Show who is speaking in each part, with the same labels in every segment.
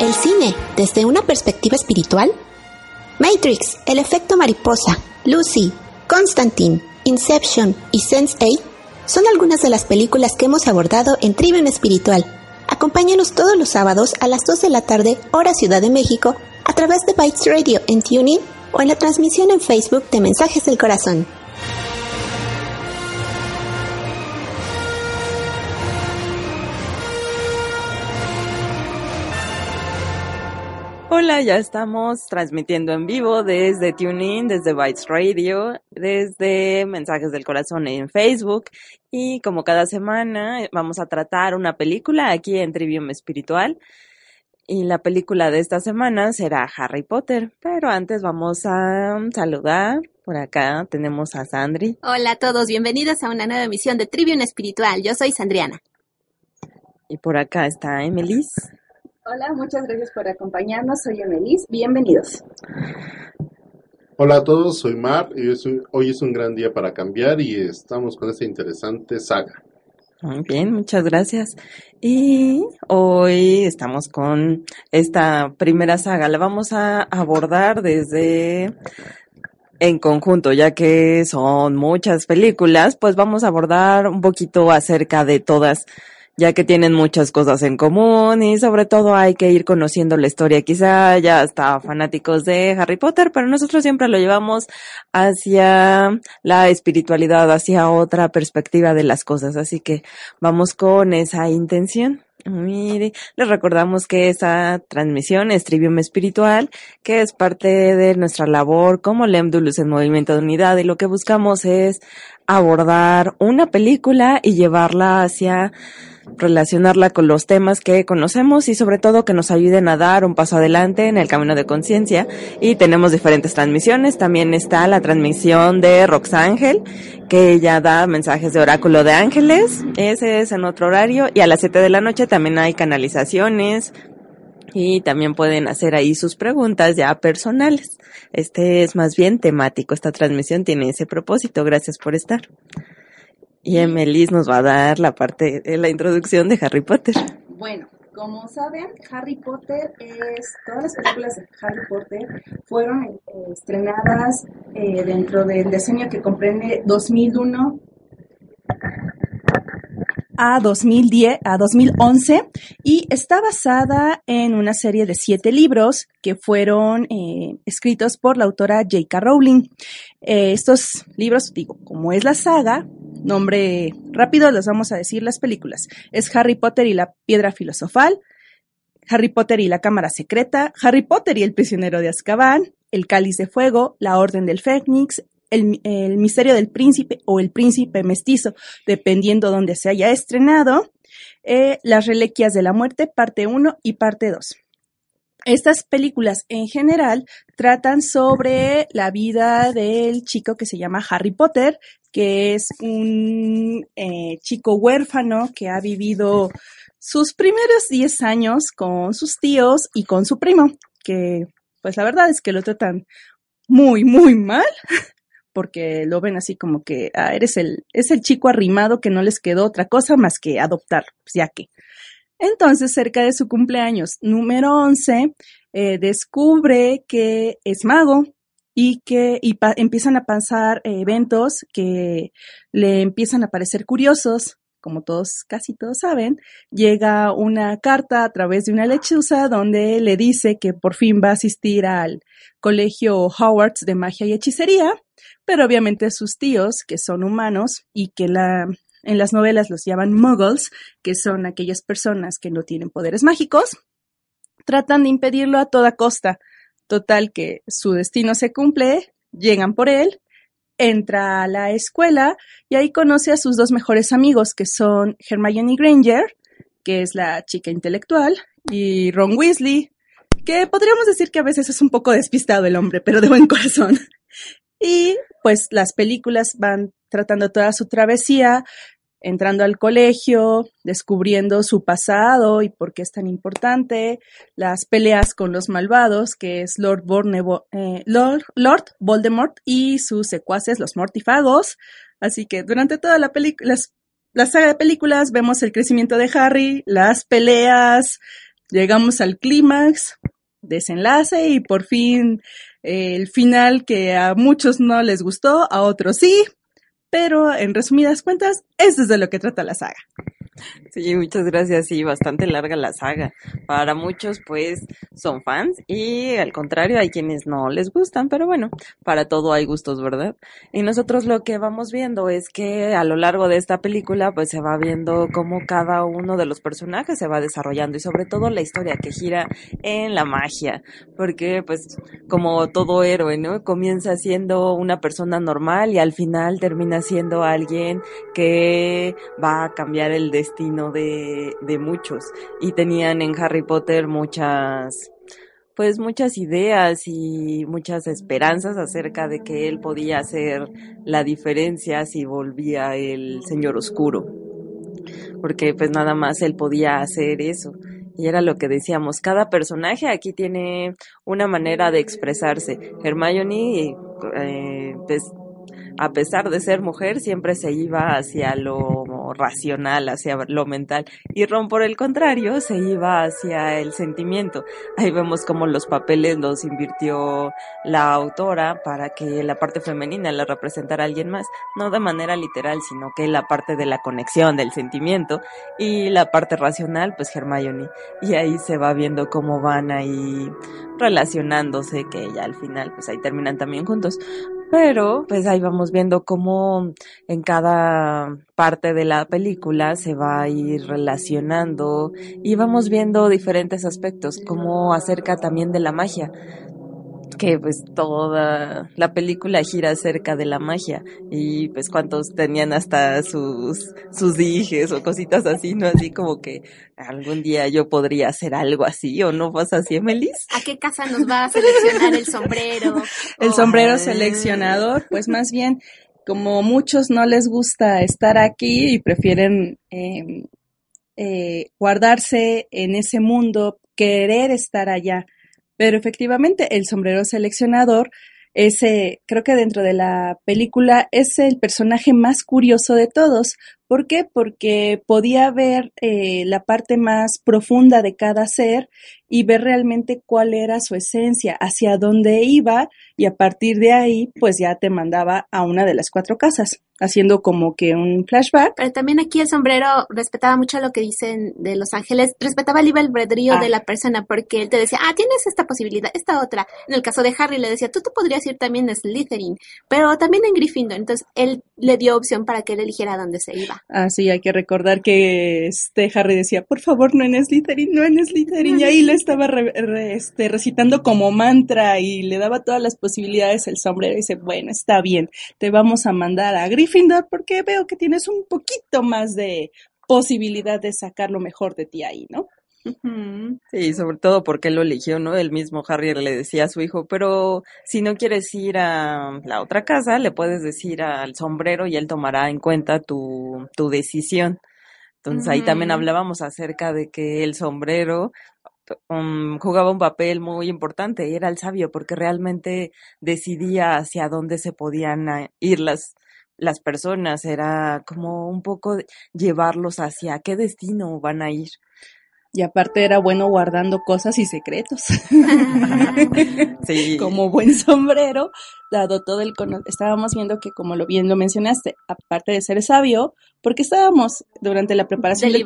Speaker 1: ¿El cine desde una perspectiva espiritual? Matrix, El efecto mariposa, Lucy, Constantine, Inception y Sense8 son algunas de las películas que hemos abordado en Tribune Espiritual. Acompáñanos todos los sábados a las 2 de la tarde, hora Ciudad de México, a través de Bytes Radio en TuneIn o en la transmisión en Facebook de Mensajes del Corazón.
Speaker 2: Hola, ya estamos transmitiendo en vivo desde TuneIn, desde Bytes Radio, desde Mensajes del Corazón en Facebook y como cada semana eh, vamos a tratar una película aquí en Trivium Espiritual y la película de esta semana será Harry Potter, pero antes vamos a saludar. Por acá tenemos a Sandri.
Speaker 1: Hola a todos, bienvenidos a una nueva emisión de Trivium Espiritual. Yo soy Sandriana.
Speaker 2: Y por acá está Emelis.
Speaker 3: Hola, muchas gracias por acompañarnos. Soy Emelis. Bienvenidos.
Speaker 4: Hola a todos, soy Mar y hoy es un gran día para cambiar y estamos con esta interesante saga.
Speaker 2: Muy bien, muchas gracias. Y hoy estamos con esta primera saga. La vamos a abordar desde en conjunto, ya que son muchas películas, pues vamos a abordar un poquito acerca de todas ya que tienen muchas cosas en común y sobre todo hay que ir conociendo la historia. Quizá ya hasta fanáticos de Harry Potter, pero nosotros siempre lo llevamos hacia la espiritualidad, hacia otra perspectiva de las cosas. Así que vamos con esa intención. Mire, les recordamos que esa transmisión es Trivium Espiritual, que es parte de nuestra labor como Lemdulus en Movimiento de Unidad y lo que buscamos es abordar una película y llevarla hacia relacionarla con los temas que conocemos y sobre todo que nos ayuden a dar un paso adelante en el camino de conciencia. Y tenemos diferentes transmisiones. También está la transmisión de Roxángel, que ella da mensajes de oráculo de ángeles. Ese es en otro horario. Y a las 7 de la noche también hay canalizaciones. Y también pueden hacer ahí sus preguntas ya personales. Este es más bien temático. Esta transmisión tiene ese propósito. Gracias por estar. Y Emelis nos va a dar la parte de la introducción de Harry Potter.
Speaker 3: Bueno, como saben, Harry Potter es, todas las películas de Harry Potter fueron eh, estrenadas eh, dentro del diseño que comprende 2001 a 2010, a 2011 y está basada en una serie de siete libros que fueron eh, escritos por la autora J.K. Rowling. estos libros, digo, como es la saga, Nombre rápido, les vamos a decir las películas. Es Harry Potter y la Piedra Filosofal, Harry Potter y la Cámara Secreta, Harry Potter y el Prisionero de Azkaban, El Cáliz de Fuego, La Orden del Fénix, el, Misterio del Príncipe o El Príncipe Mestizo, dependiendo donde se haya estrenado, eh, Las Reliquias de la Muerte, parte 1 y parte 2. Estas películas en general tratan sobre la vida del chico que se llama Harry Potter, que es un eh, chico huérfano que ha vivido sus primeros 10 años con sus tíos y con su primo, que pues la verdad es que lo tratan muy, muy mal, porque lo ven así como que ah, eres el, es el chico arrimado que no les quedó otra cosa más que adoptar, pues ya que. Entonces, cerca de su cumpleaños número 11, eh, descubre que es mago y que empiezan a pasar eventos que le empiezan a parecer curiosos. Como todos, casi todos saben, llega una carta a través de una lechuza donde le dice que por fin va a asistir al colegio Hogwarts de magia y hechicería, pero obviamente sus tíos, que son humanos y que la, en las novelas los llaman muggles, que son aquellas personas que no tienen poderes mágicos, tratan de impedirlo a toda costa. Total que su destino se cumple, llegan por él, entra a la escuela y ahí conoce a sus dos mejores amigos, que son Hermione Granger, que es la chica intelectual, y Ron Weasley, que podríamos decir que a veces es un poco despistado el hombre, pero de buen corazón. Y pues las películas van tratando toda su travesía, entrando al colegio, descubriendo su pasado y por qué es tan importante, las peleas con los malvados, que es Lord, eh, Voldemort y sus secuaces, los mortifagos. Así que durante toda la película, la saga de películas vemos el crecimiento de Harry, las peleas, llegamos al clímax, desenlace y por fin eh, el final que a muchos no les gustó, a otros sí, pero en resumidas cuentas, eso es de lo que trata la saga.
Speaker 2: Sí, muchas gracias. Sí, bastante larga la saga. Para muchos, pues, son fans y al contrario, hay quienes no les gustan, pero bueno, para todo hay gustos, ¿verdad? Y nosotros lo que vamos viendo es que a lo largo de esta película, pues se va viendo cómo cada uno de los personajes se va desarrollando y sobre todo la historia que gira en la magia, porque pues como todo héroe, ¿no? Comienza siendo una persona normal y al final termina siendo alguien que va a cambiar el destino destino de, de muchos. Y tenían en Harry Potter muchas pues muchas ideas y muchas esperanzas acerca de que él podía hacer la diferencia si volvía el señor oscuro. Porque pues nada más él podía hacer eso. Y era lo que decíamos, cada personaje aquí tiene una manera de expresarse. Hermione, eh, pues a pesar de ser mujer, siempre se iba hacia lo racional, hacia lo mental. Y Ron, por el contrario, se iba hacia el sentimiento. Ahí vemos cómo los papeles los invirtió la autora para que la parte femenina la representara alguien más, no de manera literal, sino que la parte de la conexión, del sentimiento, y la parte racional, pues Hermione. Y ahí se va viendo cómo van ahí relacionándose, que ya al final, pues ahí terminan también juntos. Pero, pues ahí vamos viendo cómo en cada parte de la película se va a ir relacionando y vamos viendo diferentes aspectos, como acerca también de la magia que pues toda la película gira acerca de la magia y pues cuántos tenían hasta sus sus dijes o cositas así, ¿no? Así como que algún día yo podría hacer algo así o no pasa así, Melis.
Speaker 1: ¿A qué casa nos va a seleccionar el sombrero?
Speaker 3: El sombrero seleccionador, pues más bien como muchos no les gusta estar aquí y prefieren eh, eh, guardarse en ese mundo, querer estar allá pero efectivamente, el sombrero seleccionador, ese, creo que dentro de la película es el personaje más curioso de todos. ¿Por qué? Porque podía ver eh, la parte más profunda de cada ser y ver realmente cuál era su esencia, hacia dónde iba y a partir de ahí pues ya te mandaba a una de las cuatro casas haciendo como que un flashback.
Speaker 1: Pero también aquí el sombrero respetaba mucho lo que dicen de Los Ángeles, respetaba el libre albedrío ah. de la persona, porque él te decía, ah, tienes esta posibilidad, esta otra. En el caso de Harry le decía, tú te podrías ir también a Slytherin, pero también en Gryffindor. Entonces él le dio opción para que él eligiera dónde se iba.
Speaker 3: Ah, sí, hay que recordar que este Harry decía, por favor, no en Slytherin, no en Slytherin, y ahí le estaba este, recitando como mantra y le daba todas las posibilidades el sombrero y dice, bueno, está bien, te vamos a mandar a Gryffindor porque veo que tienes un poquito más de posibilidad de sacar lo mejor de ti ahí, ¿no?
Speaker 2: Sí, sobre todo porque él lo eligió, ¿no? El mismo Harry le decía a su hijo, pero si no quieres ir a la otra casa, le puedes decir al sombrero y él tomará en cuenta tu, tu decisión. Entonces ahí también hablábamos acerca de que el sombrero um, jugaba un papel muy importante y era el sabio porque realmente decidía hacia dónde se podían ah, ir las, las personas, era como un poco llevarlos hacia qué destino van a ir.
Speaker 3: Y aparte era bueno guardando cosas y secretos. sí. Como buen sombrero, dado todo el estábamos viendo que como lo bien lo mencionaste, aparte de ser sabio, porque estábamos durante la preparación del,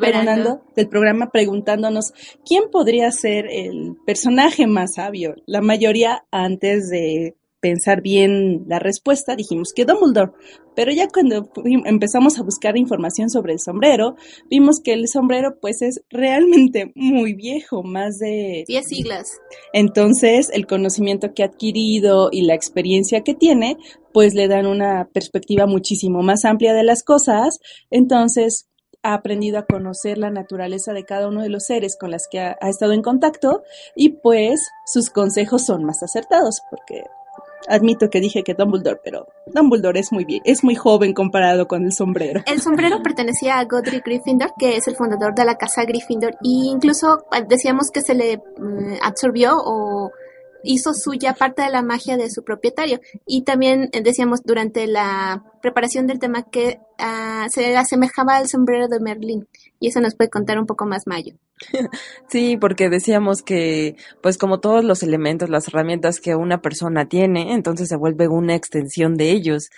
Speaker 3: del programa preguntándonos quién podría ser el personaje más sabio. La mayoría antes de pensar bien la respuesta, dijimos que Dumbledore. Pero ya cuando empezamos a buscar información sobre el sombrero, vimos que el sombrero pues es realmente muy viejo, más de...
Speaker 1: 10 siglas.
Speaker 3: Entonces, el conocimiento que ha adquirido y la experiencia que tiene, pues le dan una perspectiva muchísimo más amplia de las cosas. Entonces, ha aprendido a conocer la naturaleza de cada uno de los seres con los que ha, ha estado en contacto y pues sus consejos son más acertados porque Admito que dije que Dumbledore, pero Dumbledore es muy bien, es muy joven comparado con el sombrero.
Speaker 1: El sombrero pertenecía a Godric Gryffindor, que es el fundador de la casa Gryffindor, y incluso eh, decíamos que se le mm, absorbió o hizo suya parte de la magia de su propietario. Y también eh, decíamos durante la preparación del tema que ah, se asemejaba al sombrero de Merlín. Y eso nos puede contar un poco más Mayo.
Speaker 2: Sí, porque decíamos que, pues como todos los elementos, las herramientas que una persona tiene, entonces se vuelve una extensión de ellos.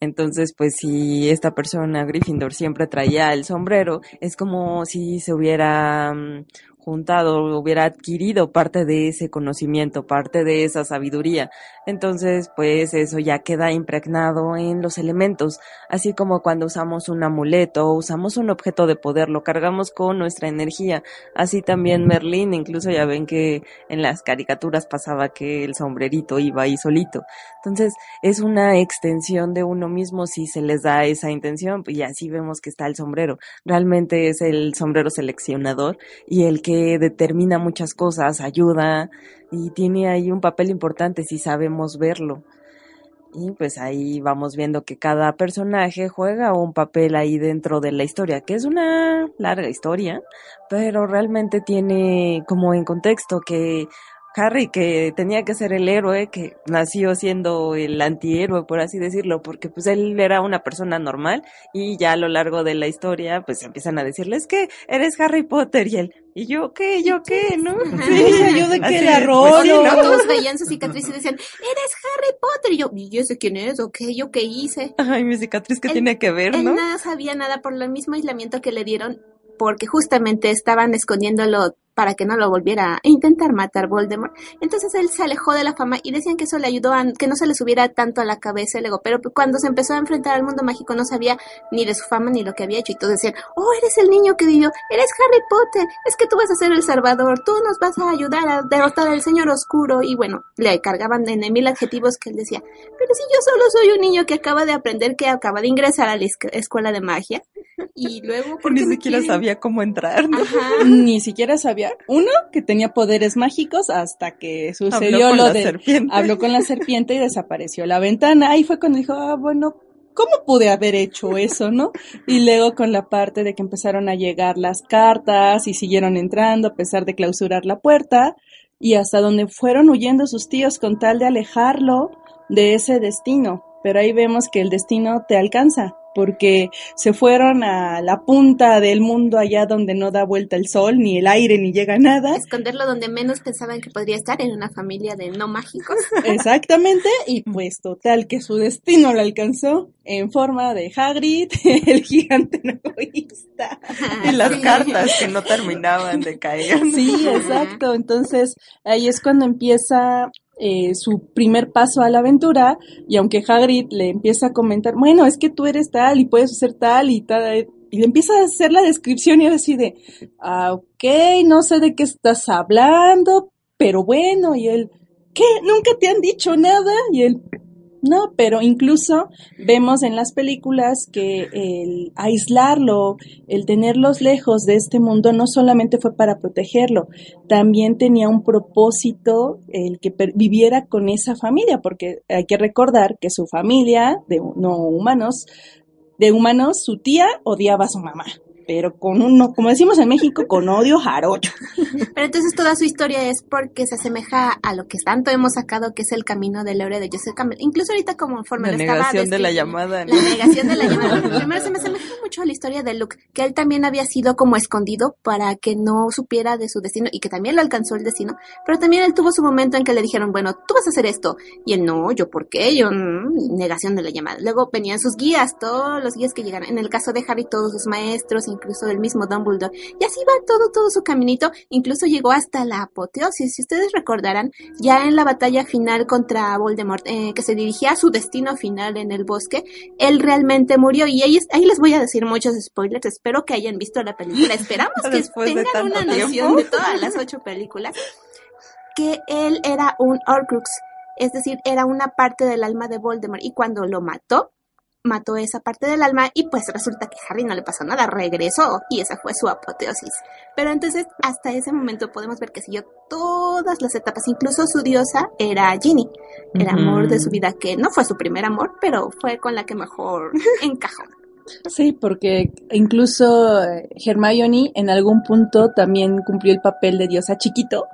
Speaker 2: Entonces, pues si esta persona, Gryffindor, siempre traía el sombrero, es como si se hubiera mm, juntado, hubiera adquirido parte de ese conocimiento, parte de esa sabiduría. Entonces, pues eso ya queda impregnado en los elementos, así como cuando usamos un amuleto o usamos un objeto de poder, lo cargamos con nuestra energía. Así también Merlín, incluso ya ven que en las caricaturas pasaba que el sombrerito iba ahí solito. Entonces, es una extensión de uno mismo si se les da esa intención, y así vemos que está el sombrero. Realmente es el sombrero seleccionador y el que determina muchas cosas, ayuda y tiene ahí un papel importante si sabemos verlo. Y pues ahí vamos viendo que cada personaje juega un papel ahí dentro de la historia, que es una larga historia, pero realmente tiene como en contexto que Harry, que tenía que ser el héroe, que nació siendo el antihéroe, por así decirlo, porque pues él era una persona normal y ya a lo largo de la historia pues empiezan a decirles que eres Harry Potter y él, ¿y yo qué? ¿Yo qué? ¿No?
Speaker 3: Sí, yo de qué la
Speaker 1: rolo. Pues, Todos veían su cicatriz y decían, eres Harry Potter. Y yo, ¿y yo sé quién es? ¿O qué? ¿Yo qué hice?
Speaker 2: Ay, mi cicatriz, ¿qué tiene que ver, no?
Speaker 1: Él nada sabía nada por el mismo aislamiento que le dieron porque justamente estaban escondiéndolo para que no lo volviera a intentar matar Voldemort. Entonces él se alejó de la fama y decían que eso le ayudó a que no se le subiera tanto a la cabeza el ego. Pero cuando se empezó a enfrentar al mundo mágico no sabía ni de su fama ni lo que había hecho. Y todos decían, oh, eres el niño que vivió, eres Harry Potter, es que tú vas a ser el salvador, tú nos vas a ayudar a derrotar al señor oscuro. Y bueno, le cargaban en mil adjetivos que él decía, pero si yo solo soy un niño que acaba de aprender, que acaba de ingresar a la escuela de magia. Y luego...
Speaker 2: Ni siquiera sabía cómo entrar.
Speaker 3: Ni siquiera sabía uno, que tenía poderes mágicos hasta que sucedió lo de... Serpiente. Habló con la serpiente y desapareció la ventana. Ahí fue cuando dijo, ah, bueno, ¿cómo pude haber hecho eso, no? Y luego con la parte de que empezaron a llegar las cartas y siguieron entrando a pesar de clausurar la puerta y hasta donde fueron huyendo sus tíos con tal de alejarlo de ese destino. Pero ahí vemos que el destino te alcanza porque se fueron a la punta del mundo allá donde no da vuelta el sol, ni el aire, ni llega nada.
Speaker 1: Esconderlo donde menos pensaban que podría estar, en una familia de no mágicos.
Speaker 3: Exactamente, y pues total que su destino lo alcanzó en forma de Hagrid, el gigante egoísta.
Speaker 2: y las cartas que no terminaban de caer.
Speaker 3: Sí, exacto, entonces ahí es cuando empieza eh, su primer paso a la aventura y aunque Hagrid le empieza a comentar, bueno, es que tú eres tal y puedes ser tal y tal, y le empieza a hacer la descripción y así de, ah, ok, no sé de qué estás hablando, pero bueno, y él, ¿qué? ¿Nunca te han dicho nada? Y él, no, pero incluso vemos en las películas que el aislarlo, el tenerlos lejos de este mundo no solamente fue para protegerlo, también tenía un propósito el que viviera con esa familia, porque hay que recordar que su familia de no humanos, de humanos, su tía odiaba a su mamá pero con uno, como decimos en México, con odio jarocho.
Speaker 1: Pero entonces toda su historia es porque se asemeja a lo que tanto hemos sacado, que es el camino del héroe de Joseph Campbell. Incluso ahorita como forma
Speaker 2: la negación de la llamada.
Speaker 1: La negación de la llamada. Primero se me asemeja mucho a la historia de Luke, que él también había sido como escondido para que no supiera de su destino y que también le alcanzó el destino, pero también él tuvo su momento en que le dijeron, bueno, tú vas a hacer esto. Y él, no, yo, ¿por qué? Yo, mm, negación de la llamada. Luego venían sus guías, todos los guías que llegaron. En el caso de Harry, todos sus maestros, incluso el mismo Dumbledore. Y así va todo, todo su caminito, incluso llegó hasta la apoteosis. Si ustedes recordarán, ya en la batalla final contra Voldemort, eh, que se dirigía a su destino final en el bosque, él realmente murió. Y ahí, ahí les voy a decir muchos spoilers, espero que hayan visto la película. Esperamos que tengan una noción de todas las ocho películas. Que él era un Horcrux, es decir, era una parte del alma de Voldemort. Y cuando lo mató, mató esa parte del alma y pues resulta que Harry no le pasó nada, regresó y esa fue su apoteosis. Pero entonces hasta ese momento podemos ver que siguió todas las etapas, incluso su diosa era Ginny, el amor de su vida, que no fue su primer amor, pero fue con la que mejor encajó.
Speaker 3: Sí, porque incluso eh, Hermione en algún punto también cumplió el papel de diosa chiquito,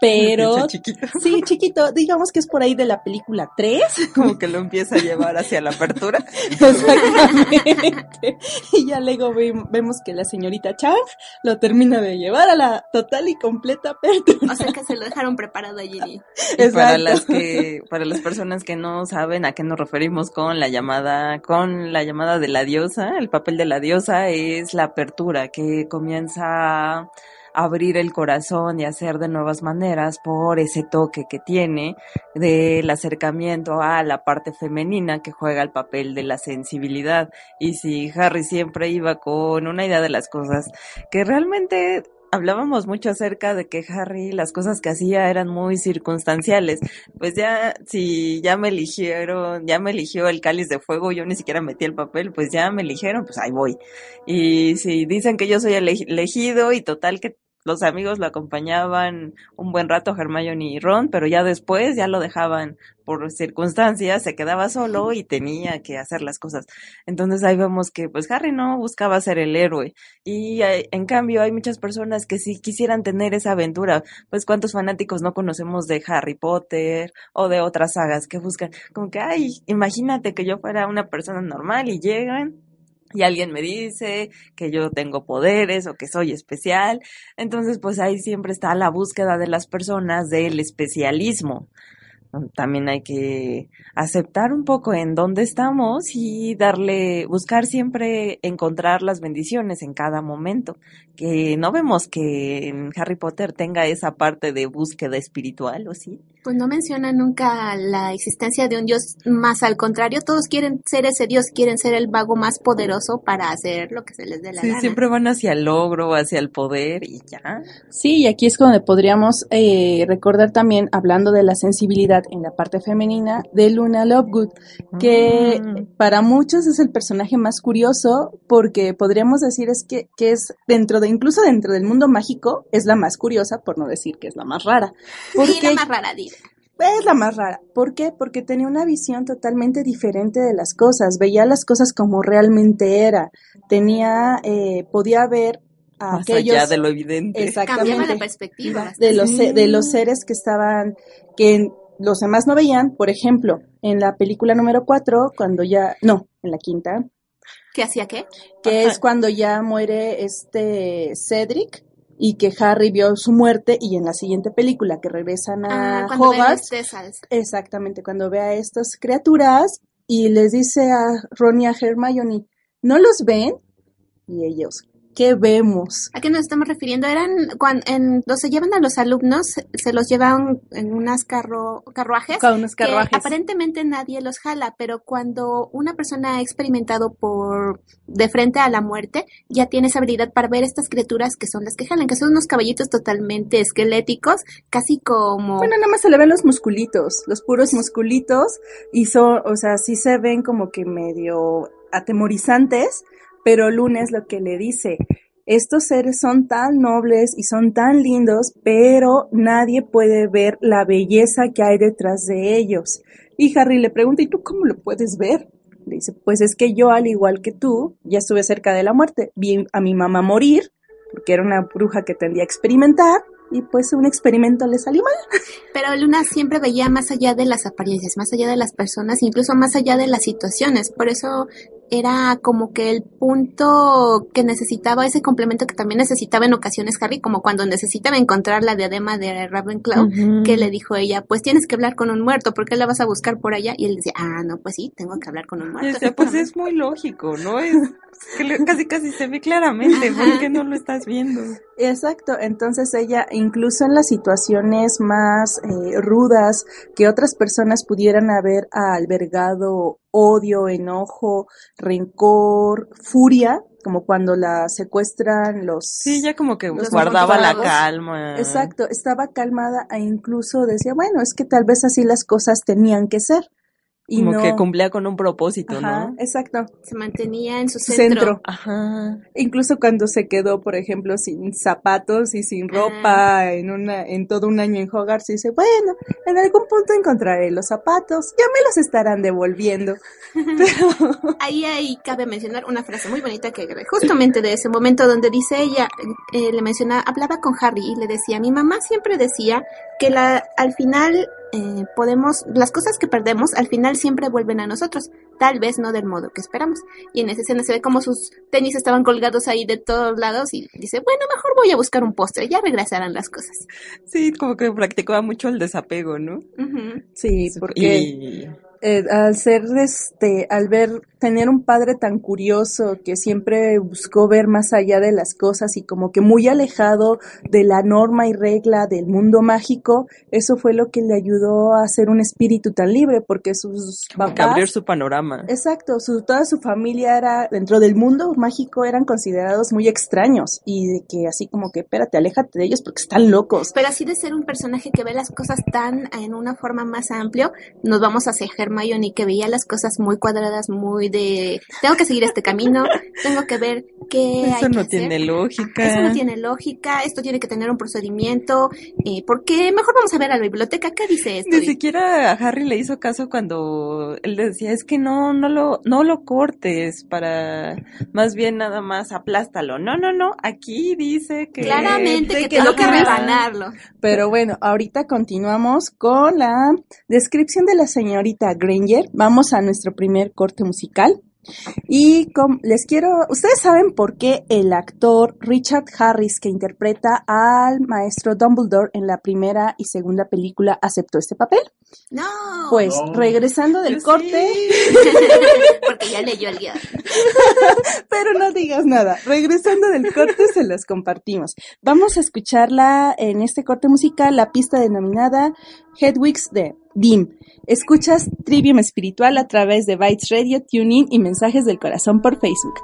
Speaker 3: pero
Speaker 2: chiquito.
Speaker 3: sí, chiquito, digamos que es por ahí de la película 3.
Speaker 2: Como que lo empieza a llevar hacia la apertura.
Speaker 3: Exactamente. Y ya luego ve- vemos que la señorita Chang lo termina de llevar a la total y completa apertura.
Speaker 1: O sea que se lo dejaron preparado allí.
Speaker 2: Y para las que, para las personas que no saben a qué nos referimos con la llamada, con la llamada de la diosa, el papel de la diosa es la apertura que comienza abrir el corazón y hacer de nuevas maneras por ese toque que tiene del acercamiento a la parte femenina que juega el papel de la sensibilidad. Y si Harry siempre iba con una idea de las cosas que realmente hablábamos mucho acerca de que Harry las cosas que hacía eran muy circunstanciales. Pues ya, si ya me eligieron, ya me eligió el cáliz de fuego, yo ni siquiera metí el papel, pues ya me eligieron, pues ahí voy. Y si dicen que yo soy ele- elegido y total que los amigos lo acompañaban un buen rato, Hermione y Ron, pero ya después ya lo dejaban por circunstancias, se quedaba solo y tenía que hacer las cosas. Entonces ahí vemos que pues Harry no buscaba ser el héroe y eh, en cambio hay muchas personas que sí quisieran tener esa aventura. Pues cuántos fanáticos no conocemos de Harry Potter o de otras sagas que buscan como que, ay, imagínate que yo fuera una persona normal y llegan y alguien me dice que yo tengo poderes o que soy especial. Entonces, pues ahí siempre está la búsqueda de las personas del especialismo. También hay que aceptar un poco en dónde estamos y darle, buscar siempre encontrar las bendiciones en cada momento. Que no vemos que en Harry Potter tenga esa parte de búsqueda espiritual, ¿o sí?
Speaker 1: Pues no menciona nunca la existencia de un dios, más al contrario, todos quieren ser ese dios, quieren ser el vago más poderoso para hacer lo que se les dé la
Speaker 2: Sí,
Speaker 1: gana.
Speaker 2: siempre van hacia el logro, hacia el poder y ya.
Speaker 3: Sí, y aquí es donde podríamos eh, recordar también, hablando de la sensibilidad en la parte femenina, de Luna Lovegood, que
Speaker 2: Mm.
Speaker 3: para muchos es el personaje más curioso porque podríamos decir es que, que es dentro de, incluso dentro del mundo mágico, es la más curiosa, por no decir que es la más rara.
Speaker 1: Sí, la más rara.
Speaker 3: Es la más rara. ¿Por qué? Porque tenía una visión totalmente diferente de las cosas, veía las cosas como realmente era, tenía, eh, podía ver a
Speaker 2: Más
Speaker 3: aquellos...
Speaker 2: allá de lo evidente.
Speaker 3: Exactamente
Speaker 1: Cambiaba la perspectiva.
Speaker 3: de los,
Speaker 2: Sí.
Speaker 3: de los seres que estaban, que los demás no veían, por ejemplo, en la película número 4, cuando ya, no, en la quinta,
Speaker 1: ¿Qué hacía qué?
Speaker 3: que
Speaker 2: Ajá.
Speaker 3: es cuando ya muere este Cedric y que Harry vio su muerte y en la siguiente película que regresan a
Speaker 1: Ah,
Speaker 3: Hogwarts, exactamente, cuando ve a estas criaturas y les dice a Ron y a Hermione, ¿no los ven? Y ellos, ¿qué vemos?
Speaker 1: ¿A qué nos estamos refiriendo? Eran cuando en, los se llevan a los alumnos, se los llevan en unas carro, carruajes.
Speaker 3: Con unos
Speaker 1: que
Speaker 3: carruajes.
Speaker 1: aparentemente nadie los jala, pero cuando una persona ha experimentado por de frente a la muerte, ya tiene esa habilidad para ver estas criaturas que son las que jalan, que son unos caballitos totalmente esqueléticos, casi como
Speaker 3: Bueno, nada más se le ven los musculitos, los puros musculitos, y son, o sea, sí se ven como que medio atemorizantes, pero Lunes lo que le dice, estos seres son tan nobles y son tan lindos, pero nadie puede ver la belleza que hay detrás de ellos. Y Harry le pregunta, ¿y tú cómo lo puedes ver? Le dice, pues es que yo, al igual que tú, ya estuve cerca de la muerte. Vi a mi mamá morir, porque era una bruja que tendía a experimentar, y pues un experimento le salió mal.
Speaker 1: Pero Luna siempre veía más allá de las apariencias, más allá de las personas, incluso más allá de las situaciones. Por eso era como que el punto que necesitaba, ese complemento que también necesitaba en ocasiones Harry, como cuando necesitaba encontrar la diadema de Ravenclaw, que le dijo ella, pues tienes que hablar con un muerto, ¿por qué la vas a buscar por allá? Y él decía, ah, no, pues sí, tengo que hablar con un muerto.
Speaker 2: decía, pues es muy lógico, ¿no? Es que le- casi casi se ve claramente. ¿por qué no lo estás viendo?
Speaker 3: Exacto, entonces ella, incluso en las situaciones más eh, rudas que otras personas pudieran haber albergado odio, enojo, rencor, furia, como cuando la secuestran los...
Speaker 2: Sí, ya como que guardaba la calma.
Speaker 3: Exacto, estaba calmada e incluso decía, bueno, es que tal vez así las cosas tenían que ser. Y
Speaker 2: Como
Speaker 3: no-
Speaker 2: que cumplía con un propósito,
Speaker 3: Ajá,
Speaker 2: ¿no?
Speaker 3: exacto.
Speaker 1: Se mantenía en su
Speaker 3: Su
Speaker 1: centro.
Speaker 3: centro.
Speaker 2: Ajá.
Speaker 3: Incluso cuando se quedó, por ejemplo, sin zapatos y sin ropa en una, en todo un año en Hogwarts, dice, bueno, en algún punto encontraré los zapatos, ya me los estarán devolviendo. Pero,
Speaker 1: Ahí, ahí cabe mencionar una frase muy bonita que justamente de ese momento donde dice ella, eh, le menciona, hablaba con Harry y le decía, mi mamá siempre decía que la, al final eh, podemos, las cosas que perdemos al final siempre vuelven a nosotros, tal vez no del modo que esperamos. Y en esa escena se ve como sus tenis estaban colgados ahí de todos lados y dice, bueno, mejor voy a buscar un postre, ya regresarán las cosas.
Speaker 2: Sí, como que practicaba mucho el desapego, ¿no?
Speaker 1: Ujú.
Speaker 3: sí, porque
Speaker 2: Y
Speaker 3: eh, al ser, este, al ver, tener un padre tan curioso que siempre buscó ver más allá de las cosas y como que muy alejado de la norma y regla del mundo mágico, eso fue lo que le ayudó a ser un espíritu tan libre, porque sus
Speaker 2: como que
Speaker 3: papás...
Speaker 2: abrir su panorama.
Speaker 3: Exacto, su, toda su familia era, dentro del mundo mágico, eran considerados muy extraños y de que así como que, espérate, aléjate de ellos porque están locos.
Speaker 1: Pero así de ser un personaje que ve las cosas tan en una forma más amplio, nos vamos hacia Hermione que veía las cosas muy cuadradas, muy de tengo que seguir este camino, tengo que ver qué hay
Speaker 2: Eso
Speaker 1: que
Speaker 2: no
Speaker 1: hacer.
Speaker 2: tiene lógica.
Speaker 1: Eso no tiene lógica, esto tiene que tener un procedimiento, eh, porque mejor vamos a ver a la biblioteca, ¿qué dice esto?
Speaker 2: Ni siquiera a Harry le hizo caso cuando él decía, es que no, no lo, no lo cortes para, más bien nada más aplástalo. No, no, no, aquí dice que...
Speaker 1: Claramente que,
Speaker 3: que
Speaker 1: tengo que rebanarlo.
Speaker 3: Pero bueno, ahorita continuamos con la descripción de la señorita Granger. Vamos a nuestro primer corte musical. Y les quiero, ustedes saben por qué el actor Richard Harris, que interpreta al maestro Dumbledore en la primera y segunda película, aceptó este papel.
Speaker 1: No,
Speaker 3: Pues
Speaker 4: No.
Speaker 3: regresando del
Speaker 2: Yo
Speaker 3: corte,
Speaker 2: sí.
Speaker 1: porque ya leyó el guion.
Speaker 3: pero no digas nada. Regresando del corte, se los compartimos. Vamos a escucharla en este corte musical, la pista denominada Hedwigs de Dim. Escuchas Trivium Espiritual a través de Bytes Radio, Tuning y Mensajes del Corazón por Facebook.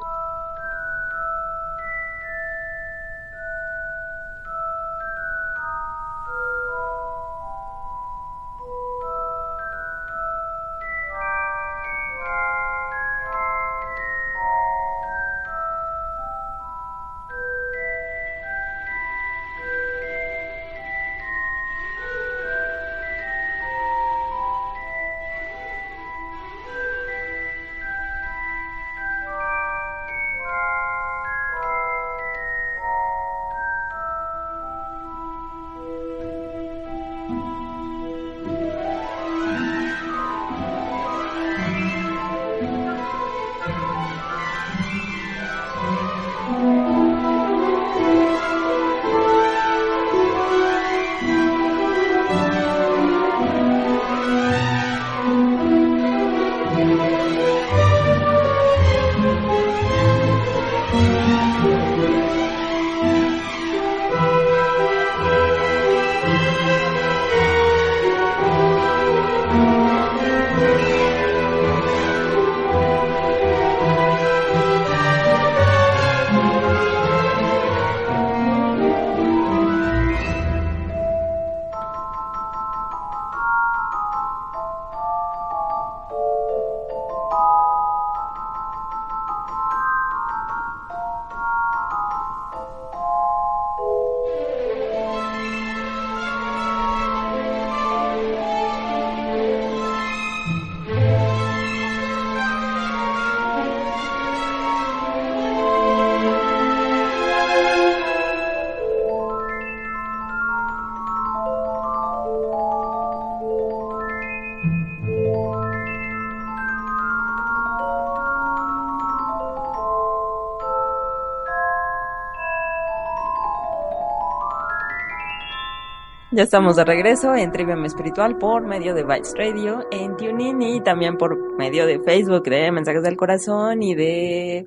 Speaker 2: Ya estamos de regreso en Trivium Espiritual por medio de Bytes Radio, en TuneIn y también por medio de Facebook de Mensajes del Corazón y de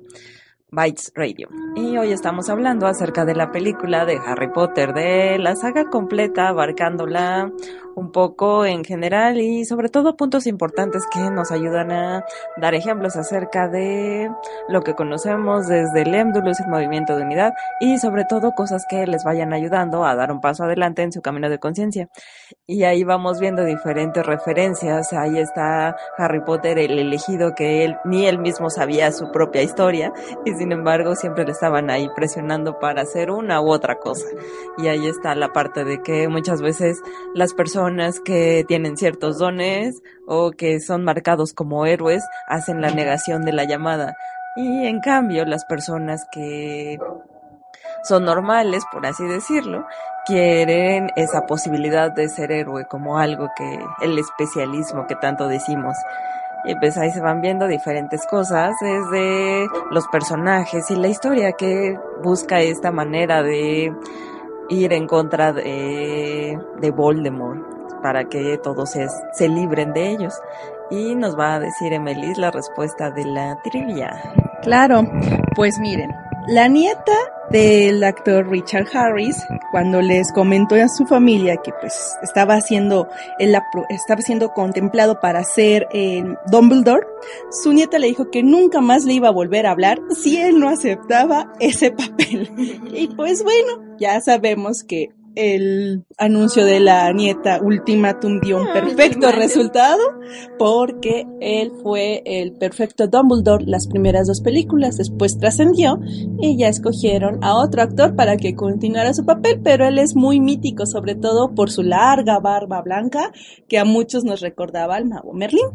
Speaker 2: Bytes Radio. Y hoy estamos hablando acerca de la película de Harry Potter, de la saga completa abarcándola un poco en general y sobre todo puntos importantes que nos ayudan a dar ejemplos acerca de lo que conocemos desde el Émdulus, el movimiento de unidad y sobre todo cosas que les vayan ayudando a dar un paso adelante en su camino de conciencia. Y ahí vamos viendo diferentes referencias. Ahí está Harry Potter, el elegido que él ni él mismo sabía su propia historia y sin embargo siempre le estaban ahí presionando para hacer una u otra cosa. Y ahí está la parte de que muchas veces las personas que tienen ciertos dones o que son marcados como héroes hacen la negación de la llamada. Y en cambio las personas que son normales, por así decirlo, quieren esa posibilidad de ser héroe como algo que el especialismo que tanto decimos. Y pues ahí se van viendo diferentes cosas desde los personajes y la historia que busca esta manera de ir en contra de, de Voldemort para que todos se, se libren de ellos. Y nos va a decir Emelis la respuesta de la trivia.
Speaker 3: Claro, pues miren, la nieta del actor Richard Harris, cuando les comentó a su familia que pues estaba siendo, estaba siendo contemplado para ser eh, Dumbledore, su nieta le dijo que nunca más le iba a volver a hablar si él no aceptaba ese papel. Y pues bueno, ya sabemos que el anuncio de la nieta Ultimatum dio un perfecto resultado porque él fue el perfecto Dumbledore las primeras dos películas, después trascendió y ya escogieron a otro actor para que continuara su papel, pero él es muy mítico, sobre todo por su larga barba blanca que a muchos nos recordaba al mago Merlín.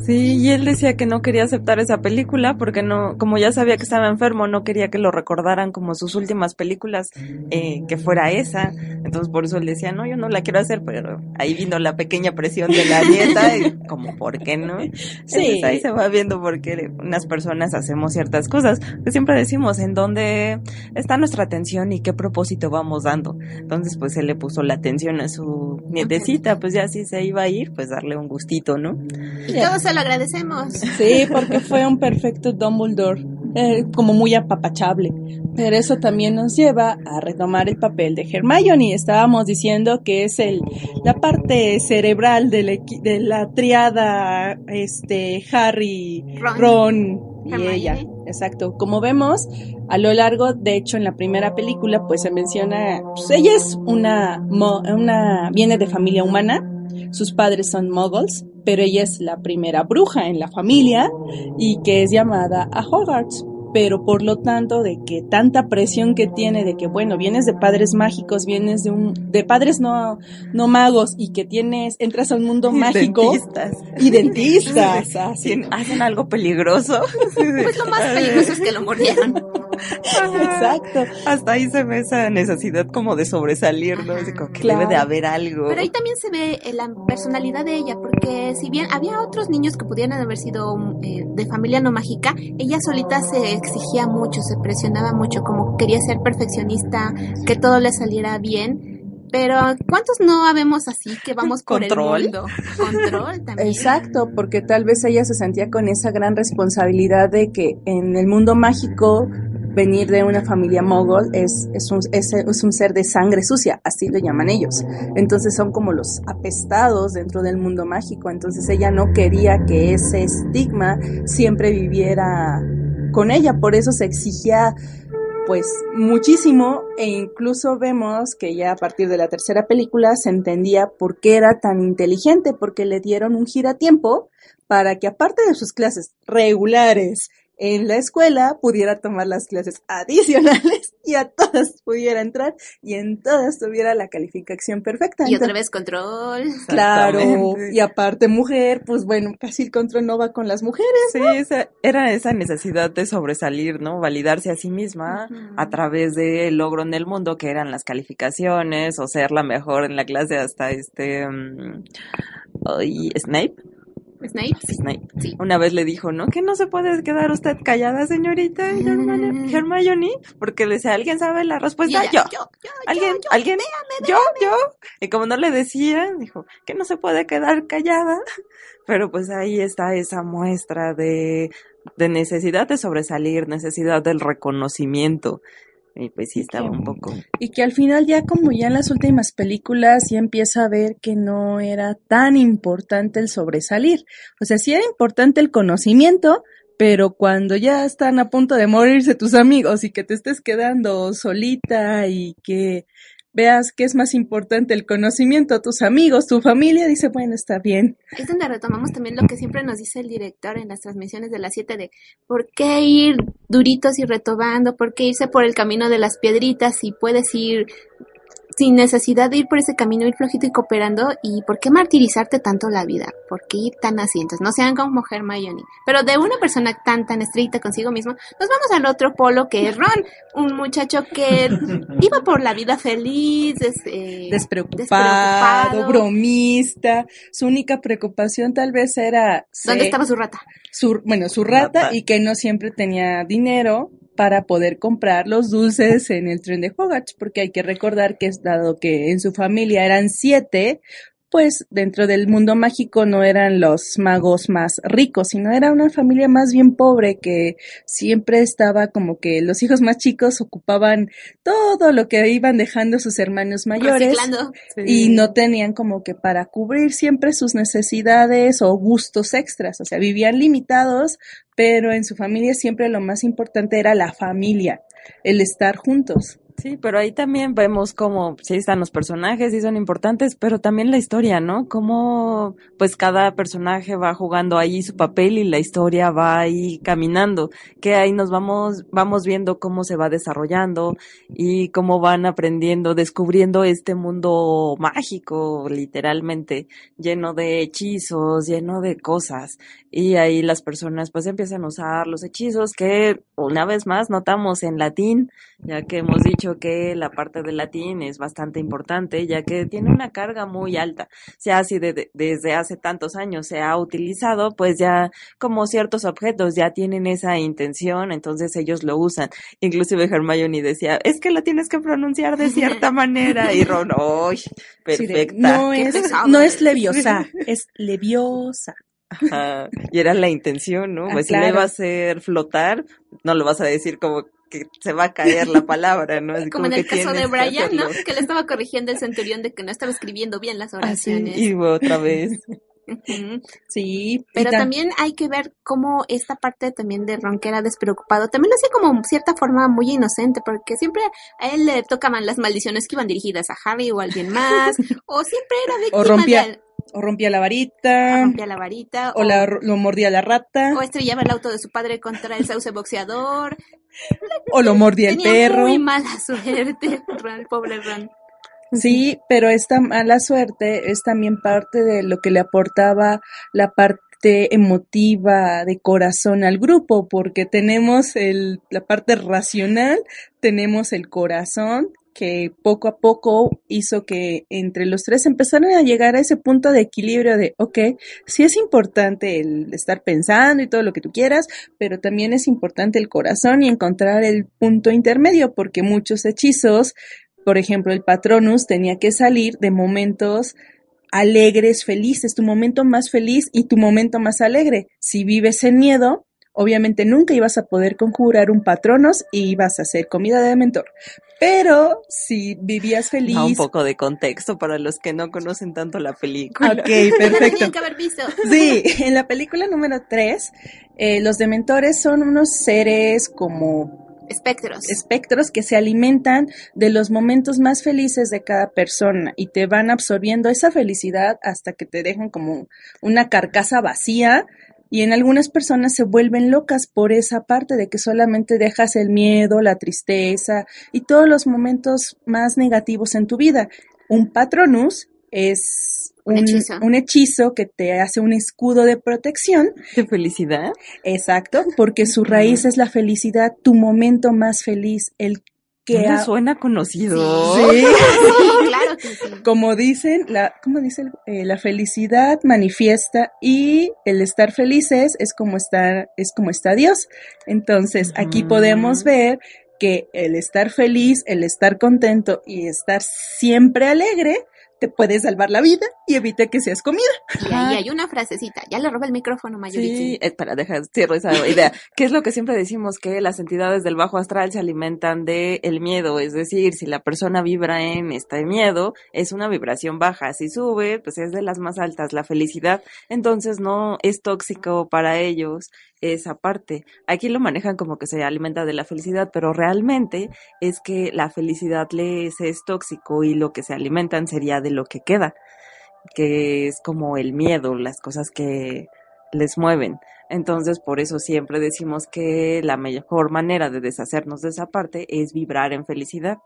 Speaker 2: Sí, y él decía que no quería aceptar esa película porque no, como ya sabía que estaba enfermo, no quería que lo recordaran como sus últimas películas, eh, que fuera esa. Entonces por eso él decía, no, yo no la quiero hacer, pero ahí vino la pequeña presión de la nieta, y como, ¿por qué no? Sí. ahí se va viendo por qué unas personas hacemos ciertas cosas. Que siempre decimos en dónde está nuestra atención y qué propósito vamos dando. Entonces pues él le puso la atención a su nietecita, pues ya si se iba a ir, pues darle un gustito, ¿no?
Speaker 1: Y todos se lo agradecemos.
Speaker 3: Sí, porque fue un perfecto Dumbledore. Eh, como muy apapachable. Pero eso también nos lleva a retomar el papel de Hermione. Estábamos diciendo que es el, la parte cerebral de, de la triada este, Harry, Ron, y ella. Exacto. Como vemos, a lo largo, de hecho, en la primera película, pues se menciona, pues ella es una, una, viene de familia humana, sus padres son muggles, pero ella es la primera bruja en la familia y que es llamada a Hogwarts pero por lo tanto de que tanta presión que tiene de que bueno vienes de padres mágicos vienes de un de padres no no magos y que tienes entras a un mundo mágico
Speaker 2: dentistas.
Speaker 3: y dentistas
Speaker 2: hacen algo peligroso.
Speaker 1: Pues lo más peligroso es que lo mordieron
Speaker 3: exacto.
Speaker 2: Hasta ahí se ve esa necesidad como de sobresalir no Así como que debe de haber algo.
Speaker 1: Pero ahí también se ve eh, la personalidad de ella porque si bien había otros niños que pudieran haber sido eh, de familia no mágica ella solita se exigía mucho, se presionaba mucho, como quería ser perfeccionista, que todo le saliera bien. Pero ¿cuántos no habemos así que vamos por el mundo? Control también.
Speaker 3: Exacto, porque tal vez ella se sentía con esa gran responsabilidad de que en el mundo mágico venir de una familia mogol es, es, un, es, es, un, ser de sangre sucia, así lo llaman ellos. Entonces son como los apestados dentro del mundo mágico. Entonces ella no quería que ese estigma siempre viviera con ella, por eso se exigía pues muchísimo e incluso vemos que ya a partir de la tercera película se entendía por qué era tan inteligente, porque le dieron un giratiempo para que aparte de sus clases regulares en la escuela pudiera tomar las clases adicionales y a todas pudiera entrar y en todas tuviera la calificación perfecta.
Speaker 1: Y otra vez control.
Speaker 3: Claro, y aparte mujer, pues bueno, casi el control no va con las mujeres.
Speaker 2: Sí, esa, era esa necesidad de sobresalir, ¿no? Validarse a sí misma a través del logro en el mundo, que eran las calificaciones o ser la mejor en la clase hasta este... Um, Snape
Speaker 1: Snape.
Speaker 2: Snape. Sí. Una vez le dijo, ¿no? Que no se puede quedar usted callada, señorita mm. Hermione, porque le decía, ¿alguien sabe la respuesta? yo. yo. ¿Alguien? ¿Alguien? yo, yo. Y como no le decía, dijo, que no se puede quedar callada. Pero pues ahí está esa muestra de, de necesidad de sobresalir, necesidad del reconocimiento. Y pues sí estaba un poco.
Speaker 3: Y que al final ya como ya en las últimas películas ya empieza a ver que no era tan importante el sobresalir. O sea, sí era importante el conocimiento, pero cuando ya están a punto de morirse tus amigos y que te estés quedando solita y que veas que es más importante el conocimiento, tus amigos, tu familia, dice, bueno, está bien.
Speaker 1: Es donde retomamos también lo que siempre nos dice el director en las transmisiones de las 7 de por qué ir duritos y retomando, por qué irse por el camino de las piedritas si puedes ir sin necesidad de ir por ese camino, ir flojito y cooperando, y por qué martirizarte tanto la vida, por qué ir tan así, entonces no sean como Hermione, pero de una persona tan tan estricta consigo mismo, nos vamos al otro polo que es Ron, un muchacho que iba por la vida feliz, este,
Speaker 3: despreocupado, bromista, su única preocupación tal vez era...
Speaker 1: ¿Dónde estaba su rata?
Speaker 3: Su, bueno, su rata, y que no siempre tenía dinero para poder comprar los dulces en el tren de Hogwarts, porque hay que recordar que dado que en su familia eran siete, pues dentro del mundo mágico no eran los magos más ricos, sino era una familia más bien pobre que siempre estaba como que los hijos más chicos ocupaban todo lo que iban dejando sus hermanos mayores y no tenían como que para cubrir siempre sus necesidades o gustos extras, o sea, vivían limitados, pero en su familia siempre lo más importante era la familia, el estar juntos.
Speaker 2: Sí, pero ahí también vemos cómo sí están los personajes, sí son importantes, pero también la historia, ¿no? Cómo pues cada personaje va jugando ahí su papel y la historia va ahí caminando, que ahí nos vamos vamos viendo cómo se va desarrollando y cómo van aprendiendo, descubriendo este mundo mágico, literalmente, lleno de hechizos, lleno de cosas. Y ahí las personas pues empiezan a usar los hechizos que una vez más notamos en latín, ya que hemos dicho que la parte del latín es bastante importante, ya que tiene una carga muy alta. Se hace desde hace tantos años, se ha utilizado, pues ya como ciertos objetos ya tienen esa intención, entonces ellos lo usan. Inclusive Hermione decía, es que la tienes que pronunciar de cierta manera. Y Ron, ¡ay! perfecta!
Speaker 3: no, es, no es leviosa, es leviosa.
Speaker 2: Y era la intención, ¿no? Ah, pues si le va a hacer flotar, no lo vas a decir como que se va a caer la palabra, ¿no?
Speaker 1: como, en el caso de Brian, ¿no? Que le estaba corrigiendo el centurión de que no estaba escribiendo bien las oraciones.
Speaker 2: y otra vez.
Speaker 3: Sí,
Speaker 1: pero también hay que ver cómo esta parte también de Ron que era despreocupado, también lo hacía como cierta forma muy inocente, porque siempre a él le tocaban las maldiciones que iban dirigidas a Harry o a alguien más, o siempre era víctima
Speaker 3: o rompía, o rompía la varita.
Speaker 1: O rompía la varita.
Speaker 3: O, la, lo mordía la rata.
Speaker 1: O estrellaba el auto de su padre contra el sauce boxeador.
Speaker 3: o lo mordía el perro.
Speaker 1: muy mala suerte, el pobre Ron.
Speaker 3: Sí, pero esta mala suerte es también parte de lo que le aportaba la parte emotiva de corazón al grupo, porque tenemos el, la parte racional, tenemos el corazón que poco a poco hizo que entre los tres empezaran a llegar a ese punto de equilibrio de, ok, sí es importante el estar pensando y todo lo que tú quieras, pero también es importante el corazón y encontrar el punto intermedio, porque muchos hechizos, por ejemplo, el patronus tenía que salir de momentos alegres, felices, tu momento más feliz y tu momento más alegre. Si vives en miedo, obviamente nunca ibas a poder conjurar un patronos y ibas a hacer comida de mentor. Pero si vivías feliz.
Speaker 2: un poco de contexto para los que no conocen tanto la película.
Speaker 3: Ok, perfecto.
Speaker 1: que haber visto.
Speaker 3: Sí, en la película número 3, eh, los dementores son unos seres como
Speaker 1: espectros.
Speaker 3: Espectros que se alimentan de los momentos más felices de cada persona y te van absorbiendo esa felicidad hasta que te dejan como una carcasa vacía y en algunas personas se vuelven locas por esa parte de que solamente dejas el miedo, la tristeza y todos los momentos más negativos en tu vida. Un patronus es un, hechizo. que te hace un escudo de protección.
Speaker 2: ¿De felicidad?
Speaker 3: Exacto, porque su raíz es la felicidad, tu momento más feliz, el
Speaker 2: que suena conocido.
Speaker 3: Sí, claro. Como dicen, la, ¿cómo dice? Eh, la felicidad manifiesta y el estar felices es como estar, es como está Dios. Entonces, aquí podemos ver que el estar feliz, el estar contento y estar siempre alegre te puede salvar la vida y evita que seas comida.
Speaker 1: Y ahí hay una frasecita. Ya le robé el micrófono, Mayuri.
Speaker 2: Sí, espera, deja, cierro esa idea. ¿Qué es lo que siempre decimos? Que las entidades del bajo astral se alimentan de el miedo. Es decir, si la persona vibra en este miedo, es una vibración baja. Si sube, pues es de las más altas. La felicidad, entonces no es tóxico para ellos esa parte. Aquí lo manejan como que se alimenta de la felicidad, pero realmente es que la felicidad les es tóxico y lo que se alimentan sería de lo que queda, que es como el miedo, las cosas que les mueven. Entonces, por eso siempre decimos que la mejor manera de deshacernos de esa parte es vibrar en felicidad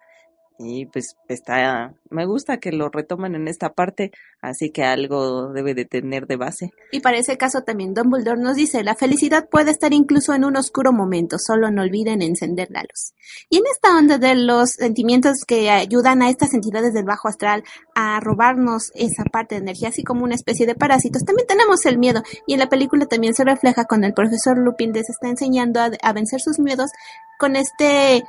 Speaker 2: y pues está, me gusta que lo retomen en esta parte, así que algo debe de tener de base.
Speaker 1: Y para ese caso también Dumbledore nos dice, la felicidad puede estar incluso en un oscuro momento, solo no olviden encender la luz. Y en esta onda de los sentimientos que ayudan a estas entidades del bajo astral a robarnos esa parte de energía, así como una especie de parásitos, también tenemos el miedo. Y en la película también se refleja cuando el profesor Lupin les está enseñando a, a vencer sus miedos con este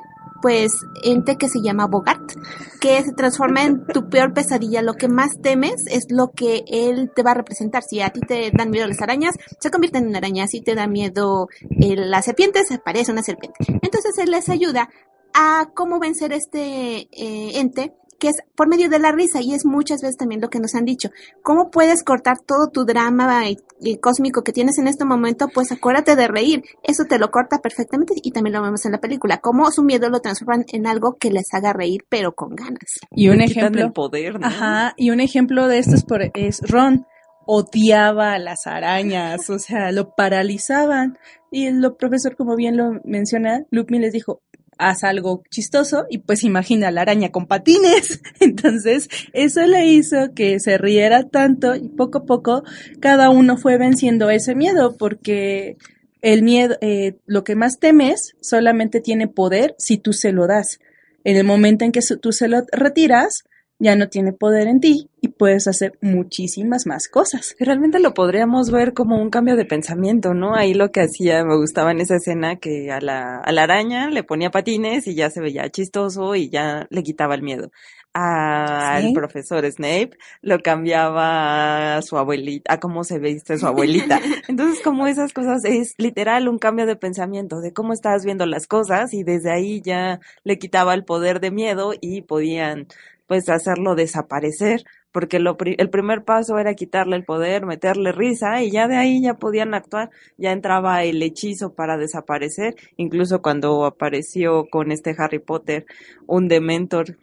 Speaker 1: pues ente que se llama Bogart, que se transforma en tu peor pesadilla. Lo que más temes es lo que él te va a representar. Si a ti te dan miedo las arañas, se convierten en arañas. Si te da miedo eh, las serpientes, aparece una serpiente. Entonces él les ayuda a cómo vencer este eh, ente que es por medio de la risa y es muchas veces también lo que nos han dicho. ¿Cómo puedes cortar todo tu drama y, cósmico que tienes en este momento? Pues acuérdate de reír. Eso te lo corta perfectamente y también lo vemos en la película. Cómo su miedo lo transforman en algo que les haga reír pero con ganas.
Speaker 3: Y un ejemplo.
Speaker 2: poder,
Speaker 3: Ajá, y un ejemplo de esto es, por, es Ron odiaba a las arañas, o sea, lo paralizaban. Y el profesor, como bien lo menciona, Lupin les dijo, haz algo chistoso y pues imagina la araña con patines. Entonces, eso le hizo que se riera tanto y poco a poco cada uno fue venciendo ese miedo porque el miedo, eh, lo que más temes solamente tiene poder si tú se lo das. En el momento en que tú se lo retiras, ya no tiene poder en ti y puedes hacer muchísimas más cosas.
Speaker 2: Realmente lo podríamos ver como un cambio de pensamiento, ¿no? Ahí lo que hacía, me gustaba en esa escena que a la, a la araña le ponía patines y ya se veía chistoso y ya le quitaba el miedo. Al profesor Snape lo cambiaba a su abuelita, a cómo se viste su abuelita. Entonces, como esas cosas es literal un cambio de pensamiento de cómo estás viendo las cosas y desde ahí ya le quitaba el poder de miedo y podían pues hacerlo desaparecer, porque lo, el primer paso era quitarle el poder, meterle risa y ya de ahí ya podían actuar, ya entraba el hechizo para desaparecer, incluso cuando apareció con este Harry Potter un Dementor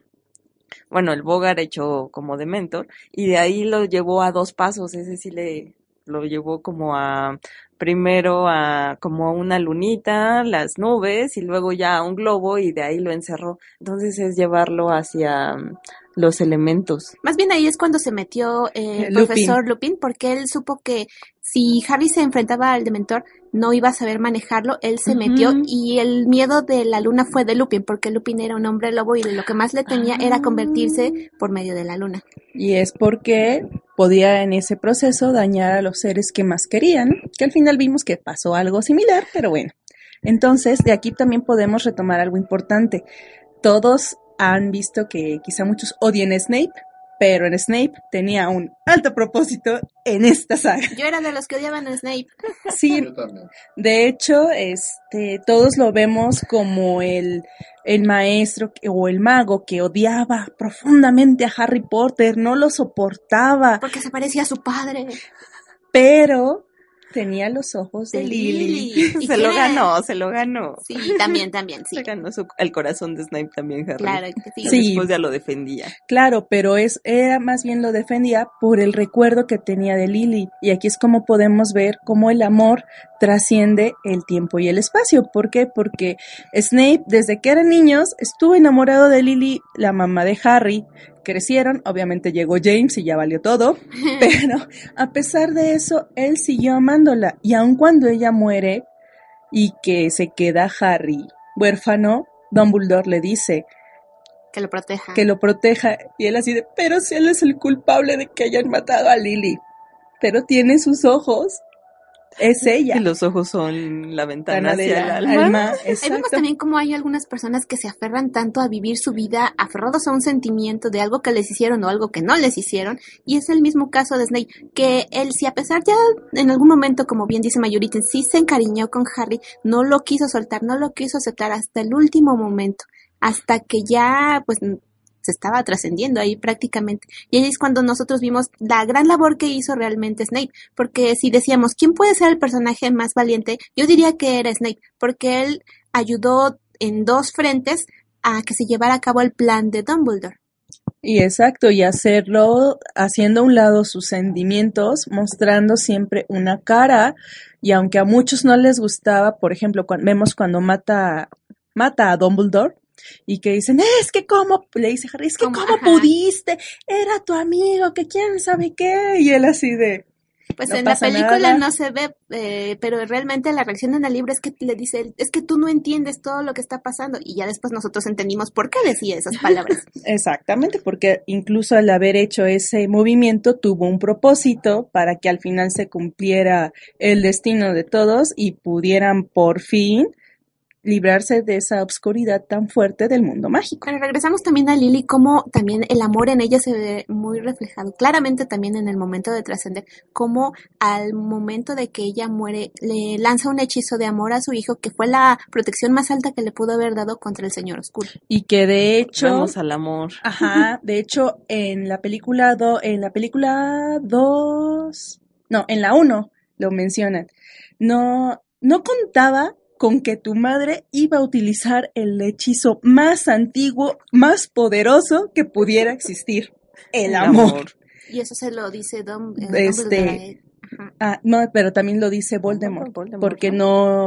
Speaker 2: bueno, el Bogar hecho como Dementor, y de ahí lo llevó a dos pasos, ese sí le lo llevó como a primero a como una lunita, las nubes y luego ya a un globo y de ahí lo encerró. Entonces es llevarlo hacia mm, los elementos.
Speaker 1: Más bien ahí es cuando se metió eh, el profesor Lupin porque él supo que si Harry se enfrentaba al Dementor, no iba a saber manejarlo, él se metió y el miedo de la luna fue de Lupin, porque Lupin era un hombre lobo y lo que más le tenía era ah. convertirse por medio de la luna.
Speaker 3: Y es porque podía en ese proceso dañar a los seres que más querían, que al final vimos que pasó algo similar, pero bueno. Entonces, de aquí también podemos retomar algo importante. Todos han visto que quizá muchos odien a Snape, pero en Snape tenía un alto propósito en esta saga.
Speaker 1: Yo era de los que odiaban a Snape.
Speaker 3: Sí, de hecho, este, todos lo vemos como el, el maestro o el mago que odiaba profundamente a Harry Potter, no lo soportaba.
Speaker 1: Porque se parecía a su padre.
Speaker 3: Pero tenía los ojos de, Lily.
Speaker 2: se lo ganó, se lo ganó.
Speaker 1: Sí, también, también, sí.
Speaker 2: Se ganó el corazón de Snape también, Harry.
Speaker 1: Claro que sí.
Speaker 2: Después ya lo defendía.
Speaker 3: Claro, pero es, era más bien lo defendía por el recuerdo que tenía de Lily. Y aquí es como podemos ver cómo el amor trasciende el tiempo y el espacio. ¿Por qué? Porque Snape, desde que eran niños, estuvo enamorado de Lily, la mamá de Harry, crecieron, obviamente llegó James y ya valió todo, pero a pesar de eso, él siguió amándola y aun cuando ella muere y que se queda Harry huérfano, Dumbledore le dice
Speaker 1: que lo proteja.
Speaker 3: Que lo proteja y él así de, pero si él es el culpable de que hayan matado a Lily, pero tiene sus ojos Es ella.
Speaker 2: Y los ojos son la ventana hacia el alma.
Speaker 3: alma,
Speaker 1: Ahí vemos también cómo hay algunas personas que se aferran tanto a vivir su vida aferrados a un sentimiento de algo que les hicieron o algo que no les hicieron. Y es el mismo caso de Snape, que él si a pesar ya en algún momento, como bien dice Mayuritin, sí se encariñó con Harry, no lo quiso soltar, no lo quiso aceptar hasta el último momento, hasta que ya pues se estaba trascendiendo ahí prácticamente. Y ahí es cuando nosotros vimos la gran labor que hizo realmente Snape, porque si decíamos, ¿quién puede ser el personaje más valiente? Yo diría que era Snape, porque él ayudó en dos frentes a que se llevara a cabo el plan de Dumbledore.
Speaker 3: Y exacto, y hacerlo haciendo a un lado sus sentimientos, mostrando siempre una cara, y aunque a muchos no les gustaba, por ejemplo, cuando, vemos cuando mata, mata a Dumbledore, y que dicen, es que cómo, le dice Harry, es que cómo pudiste, era tu amigo, que quién sabe qué, y él así de,
Speaker 1: Pues
Speaker 3: No
Speaker 1: en la película
Speaker 3: nada.
Speaker 1: no se ve, eh, pero realmente la reacción en el libro es que le dice, es que tú no entiendes todo lo que está pasando. Y ya después nosotros entendimos por qué decía esas palabras.
Speaker 3: Exactamente, porque incluso al haber hecho ese movimiento tuvo un propósito para que al final se cumpliera el destino de todos y pudieran por fin librarse de esa obscuridad tan fuerte del mundo mágico.
Speaker 1: Pero regresamos también a Lily, como también el amor en ella se ve muy reflejado. Claramente también en el momento de trascender, como al momento de que ella muere, le lanza un hechizo de amor a su hijo, que fue la protección más alta que le pudo haber dado contra el Señor Oscuro.
Speaker 3: Y que de hecho,
Speaker 2: Vamos al amor.
Speaker 3: ajá, de hecho en la película do, en la película 2, no, en la 1 lo mencionan. No no contaba con que tu madre iba a utilizar el hechizo más antiguo, más poderoso que pudiera existir, el amor.
Speaker 1: Y eso se lo dice Dom, eh,
Speaker 3: Este. Ah, no, pero también lo dice Voldemort,
Speaker 2: Voldemort,
Speaker 3: porque
Speaker 2: ¿no?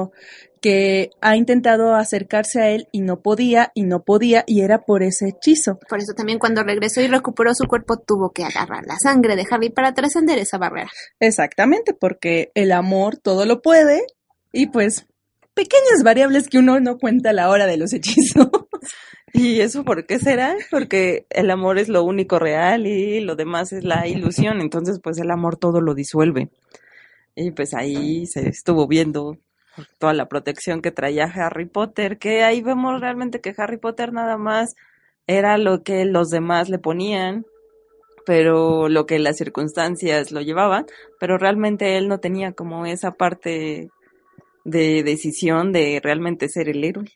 Speaker 3: no, que ha intentado acercarse a él y no podía, y no podía, y era por ese hechizo.
Speaker 1: Por eso también cuando regresó y recuperó su cuerpo tuvo que agarrar la sangre de Harry para trascender esa barrera.
Speaker 3: Exactamente, porque el amor todo lo puede, y pues pequeñas variables que uno no cuenta a la hora de los hechizos.
Speaker 2: ¿Y eso por qué será? Porque el amor es lo único real y lo demás es la ilusión. Entonces, pues el amor todo lo disuelve. Y pues ahí se estuvo viendo toda la protección que traía Harry Potter, que ahí vemos realmente que Harry Potter nada más era lo que los demás le ponían, pero lo que las circunstancias lo llevaban, pero realmente él no tenía como esa parte de decisión de realmente ser el héroe.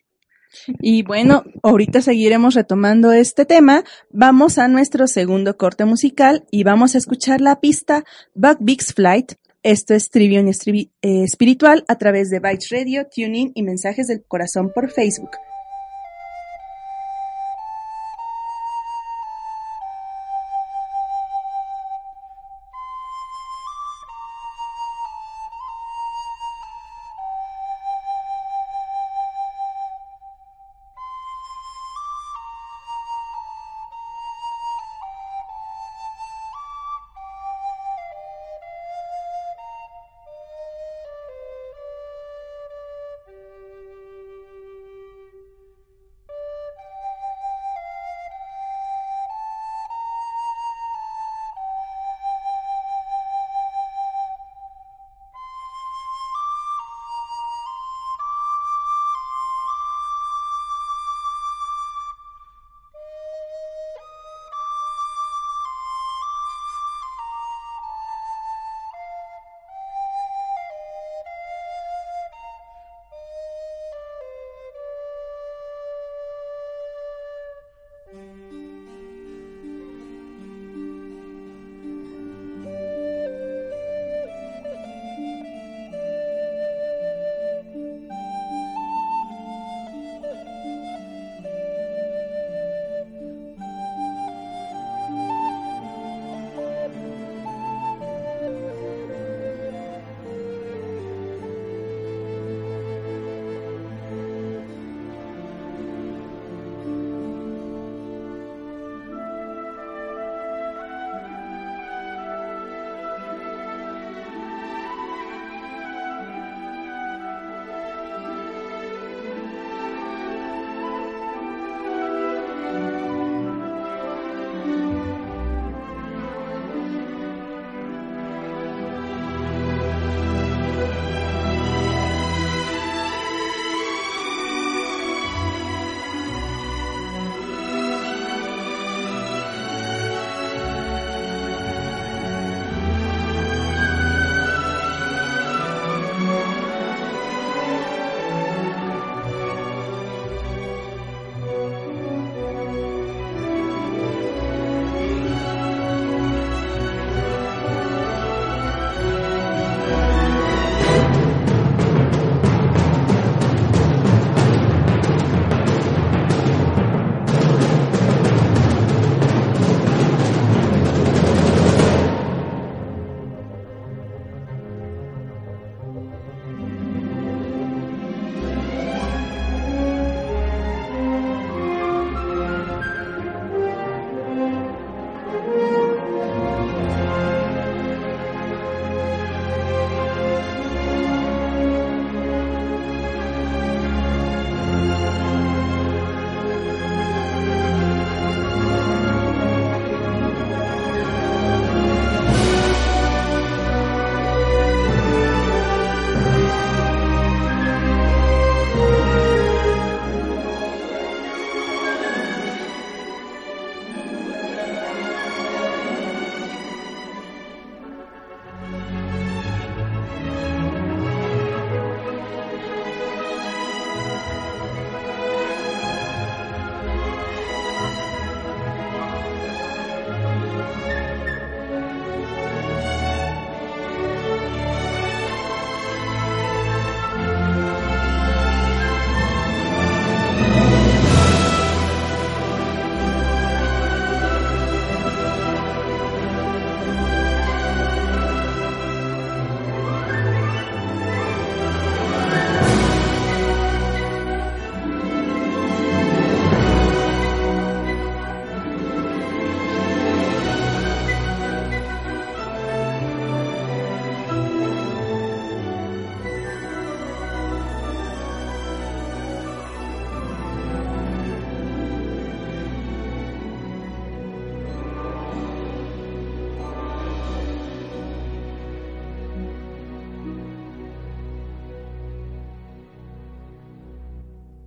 Speaker 3: Y bueno, ahorita seguiremos retomando este tema. Vamos a nuestro segundo corte musical y vamos a escuchar la pista Bug Big's Flight. Esto es Trivium eh, Espiritual a través de Bytes Radio, TuneIn y Mensajes del Corazón por Facebook.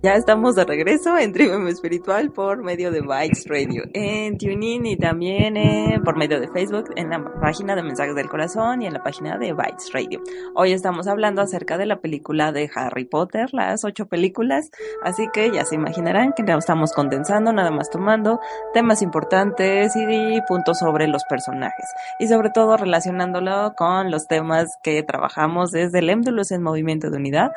Speaker 2: Ya estamos de regreso en Trivium Espiritual por medio de Bytes Radio, en TuneIn y también eh, por medio de Facebook, en la página de Mensajes del Corazón y en la página de Bytes Radio. Hoy estamos hablando acerca de la película de Harry Potter, las ocho películas, así que ya se imaginarán que ya estamos condensando, nada más tomando temas importantes y puntos sobre los personajes y sobre todo relacionándolo con los temas que trabajamos desde el Émdulos en Movimiento de Unidad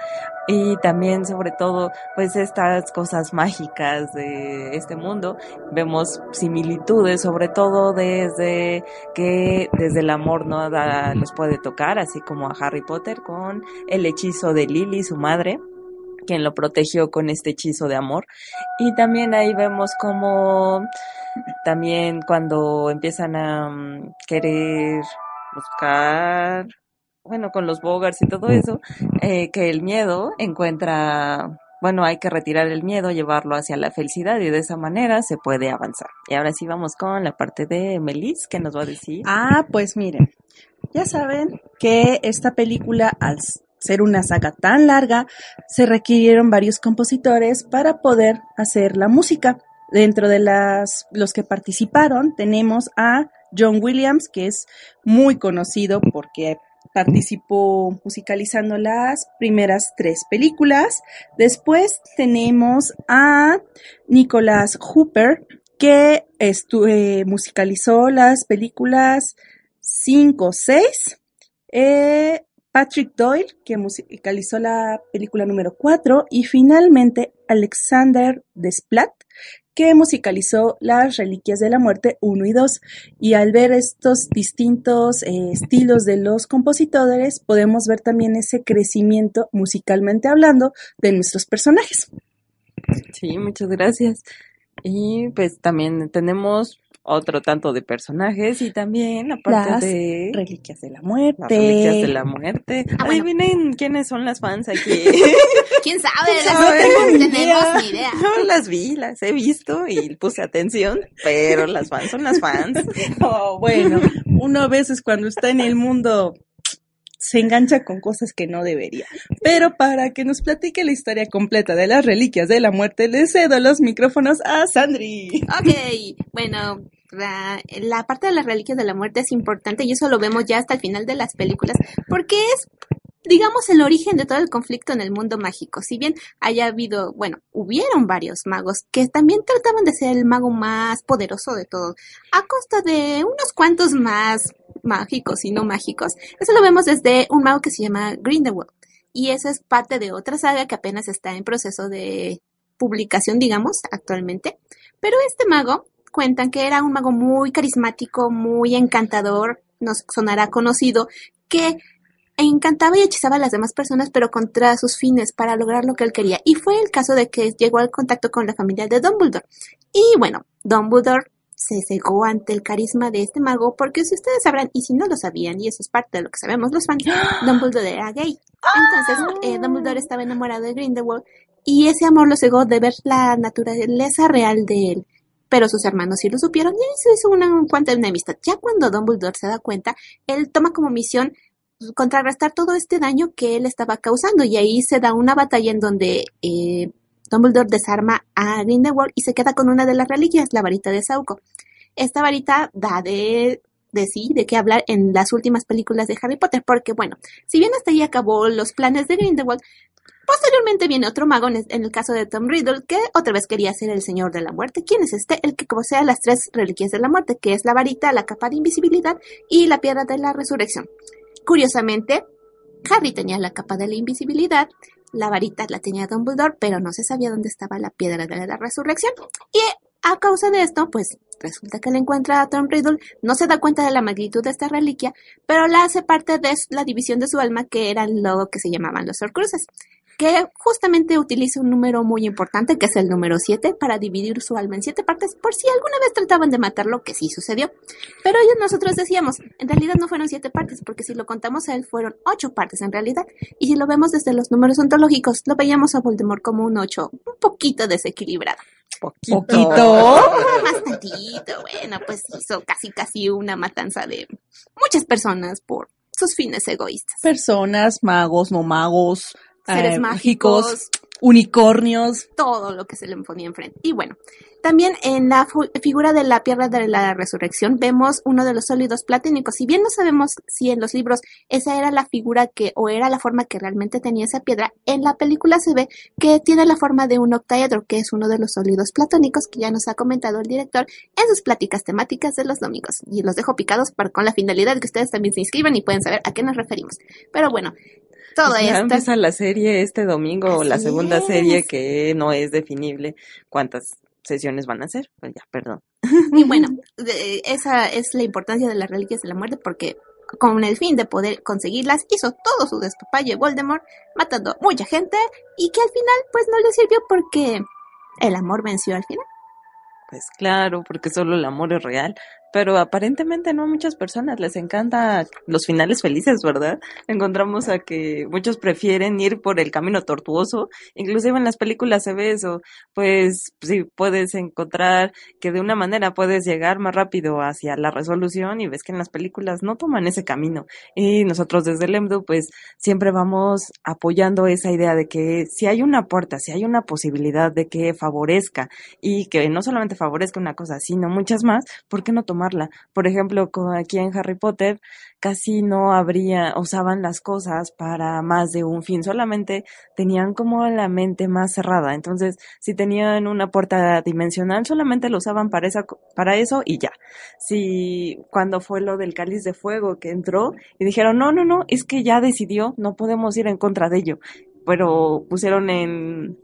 Speaker 2: y también sobre todo pues estas cosas mágicas de este mundo vemos similitudes sobre todo desde que desde el amor nada los puede tocar así como a Harry Potter con el hechizo de Lily su madre quien lo protegió con este hechizo de amor. Y también ahí vemos como también cuando empiezan a mm, querer buscar bueno, con los Bogarts y todo eso, eh, que el miedo encuentra, bueno, hay que retirar el miedo, llevarlo hacia la felicidad y de esa manera se puede avanzar. Y ahora sí vamos con la parte de Melis, que nos va a decir.
Speaker 3: Ah, pues miren, ya saben que esta película, al ser una saga tan larga, se requirieron varios compositores para poder hacer la música. Dentro de las, los que participaron tenemos a John Williams, que es muy conocido porque participó musicalizando las primeras tres películas. Después tenemos a Nicholas Hooper, que eh, musicalizó las películas 5, 6. Eh, Patrick Doyle, que musicalizó la película número 4. Y finalmente Alexander Desplat, que musicalizó Las Reliquias de la Muerte 1 y 2. Y al ver estos distintos eh, estilos de los compositores, podemos ver también ese crecimiento musicalmente hablando de nuestros personajes.
Speaker 2: Sí, muchas gracias. Y pues también tenemos otro tanto de personajes y también aparte de
Speaker 3: reliquias de la muerte.
Speaker 2: Las reliquias de la muerte. Ah, Adivinen quiénes son las fans aquí.
Speaker 1: ¿Quién sabe? No tenemos ni idea.
Speaker 2: No las vi, las he visto y puse atención, pero las fans son las fans.
Speaker 3: Oh, bueno, uno a veces cuando está en el mundo se engancha con cosas que no debería. Pero para que nos platique la historia completa de las reliquias de la muerte, le cedo los micrófonos a Sandri.
Speaker 1: Ok, bueno, la, parte de las reliquias de la muerte es importante y eso lo vemos ya hasta el final de las películas, porque es, digamos, el origen de todo el conflicto en el mundo mágico. Si bien haya habido, bueno, hubieron varios magos que también trataban de ser el mago más poderoso de todos, a costa de unos cuantos más mágicos y no mágicos. Eso lo vemos desde un mago que se llama Grindelwald. Y esa es parte de otra saga que apenas está en proceso de publicación, digamos, actualmente. Pero este mago cuentan que era un mago muy carismático, muy encantador, nos sonará conocido, que encantaba y hechizaba a las demás personas, pero contra sus fines, para lograr lo que él quería. Y fue el caso de que llegó al contacto con la familia de Dumbledore. Y bueno, Dumbledore se cegó ante el carisma de este mago, porque si ustedes sabrán, y si no lo sabían, y eso es parte de lo que sabemos los fans, Dumbledore era gay. Entonces, eh, Dumbledore estaba enamorado de Grindelwald, y ese amor lo cegó de ver la naturaleza real de él pero sus hermanos sí lo supieron y se hizo una cuanta de enemistad. Ya cuando Dumbledore se da cuenta, él toma como misión contrarrestar todo este daño que él estaba causando y ahí se da una batalla en donde eh, Dumbledore desarma a Grindelwald y se queda con una de las reliquias, la varita de Sauco. Esta varita da de, de sí, de qué hablar en las últimas películas de Harry Potter, porque bueno, si bien hasta ahí acabó los planes de Grindelwald, Posteriormente viene otro mago, en el caso de Tom Riddle, que otra vez quería ser el Señor de la Muerte. ¿Quién es este? El que posee las tres reliquias de la muerte, que es la varita, la capa de invisibilidad y la piedra de la resurrección. Curiosamente, Harry tenía la capa de la invisibilidad, la varita la tenía Dumbledore, pero no se sabía dónde estaba la piedra de la resurrección. Y a causa de esto, pues resulta que le encuentra a Tom Riddle, no se da cuenta de la magnitud de esta reliquia, pero la hace parte de la división de su alma, que eran lo que se llamaban los Horcruxes que justamente utiliza un número muy importante, que es el número 7, para dividir su alma en siete partes, por si alguna vez trataban de matarlo, que sí sucedió. Pero ellos nosotros decíamos, en realidad no fueron siete partes, porque si lo contamos a él fueron ocho partes en realidad. Y si lo vemos desde los números ontológicos, lo veíamos a Voldemort como un 8, un poquito desequilibrado.
Speaker 2: Poquito.
Speaker 1: Bastantito, bueno, pues hizo casi casi una matanza de muchas personas por sus fines egoístas.
Speaker 3: Personas, magos, no magos,
Speaker 1: seres eh, mágicos,
Speaker 3: unicornios.
Speaker 1: todo lo que se le ponía enfrente. Y bueno, también en la figura de la piedra de la resurrección vemos uno de los sólidos platónicos. Si bien no sabemos si en los libros esa era la figura que o era la forma que realmente tenía esa piedra, en la película se ve que tiene la forma de un octaedro, que es uno de los sólidos platónicos que ya nos ha comentado el director en sus pláticas temáticas de los domingos. Y los dejo picados para, con la finalidad de que ustedes también se inscriban y pueden saber a qué nos referimos. Pero bueno, todo
Speaker 2: Pues ya empieza la serie este domingo, la segunda
Speaker 1: es.
Speaker 2: serie que no es definible cuántas sesiones van a ser. Pues ya, perdón.
Speaker 1: Y bueno, de- esa es la importancia de las reliquias de la muerte porque con el fin de poder conseguirlas hizo todo su despapalle Voldemort matando mucha gente y que al final pues no le sirvió porque el amor venció al final.
Speaker 2: Pues claro, porque solo el amor es real. Pero aparentemente no a muchas personas les encanta los finales felices, ¿verdad? Encontramos a que muchos prefieren ir por el camino tortuoso. Inclusive en las películas se ve eso. Pues sí puedes encontrar que de una manera puedes llegar más rápido hacia la resolución y ves que en las películas no toman ese camino. Y nosotros desde el EMDU pues siempre vamos apoyando esa idea de que si hay una puerta, si hay una posibilidad de que favorezca y que no solamente favorezca una cosa, sino muchas más, ¿por qué no Por ejemplo, aquí en Harry Potter casi no habría, usaban las cosas para más de un fin, solamente tenían como la mente más cerrada. Entonces, si tenían una puerta dimensional, solamente lo usaban para esa, para eso y ya. Si cuando fue lo del cáliz de fuego que entró y dijeron, no, no, no, es que ya decidió, no podemos ir en contra de ello. Pero pusieron en,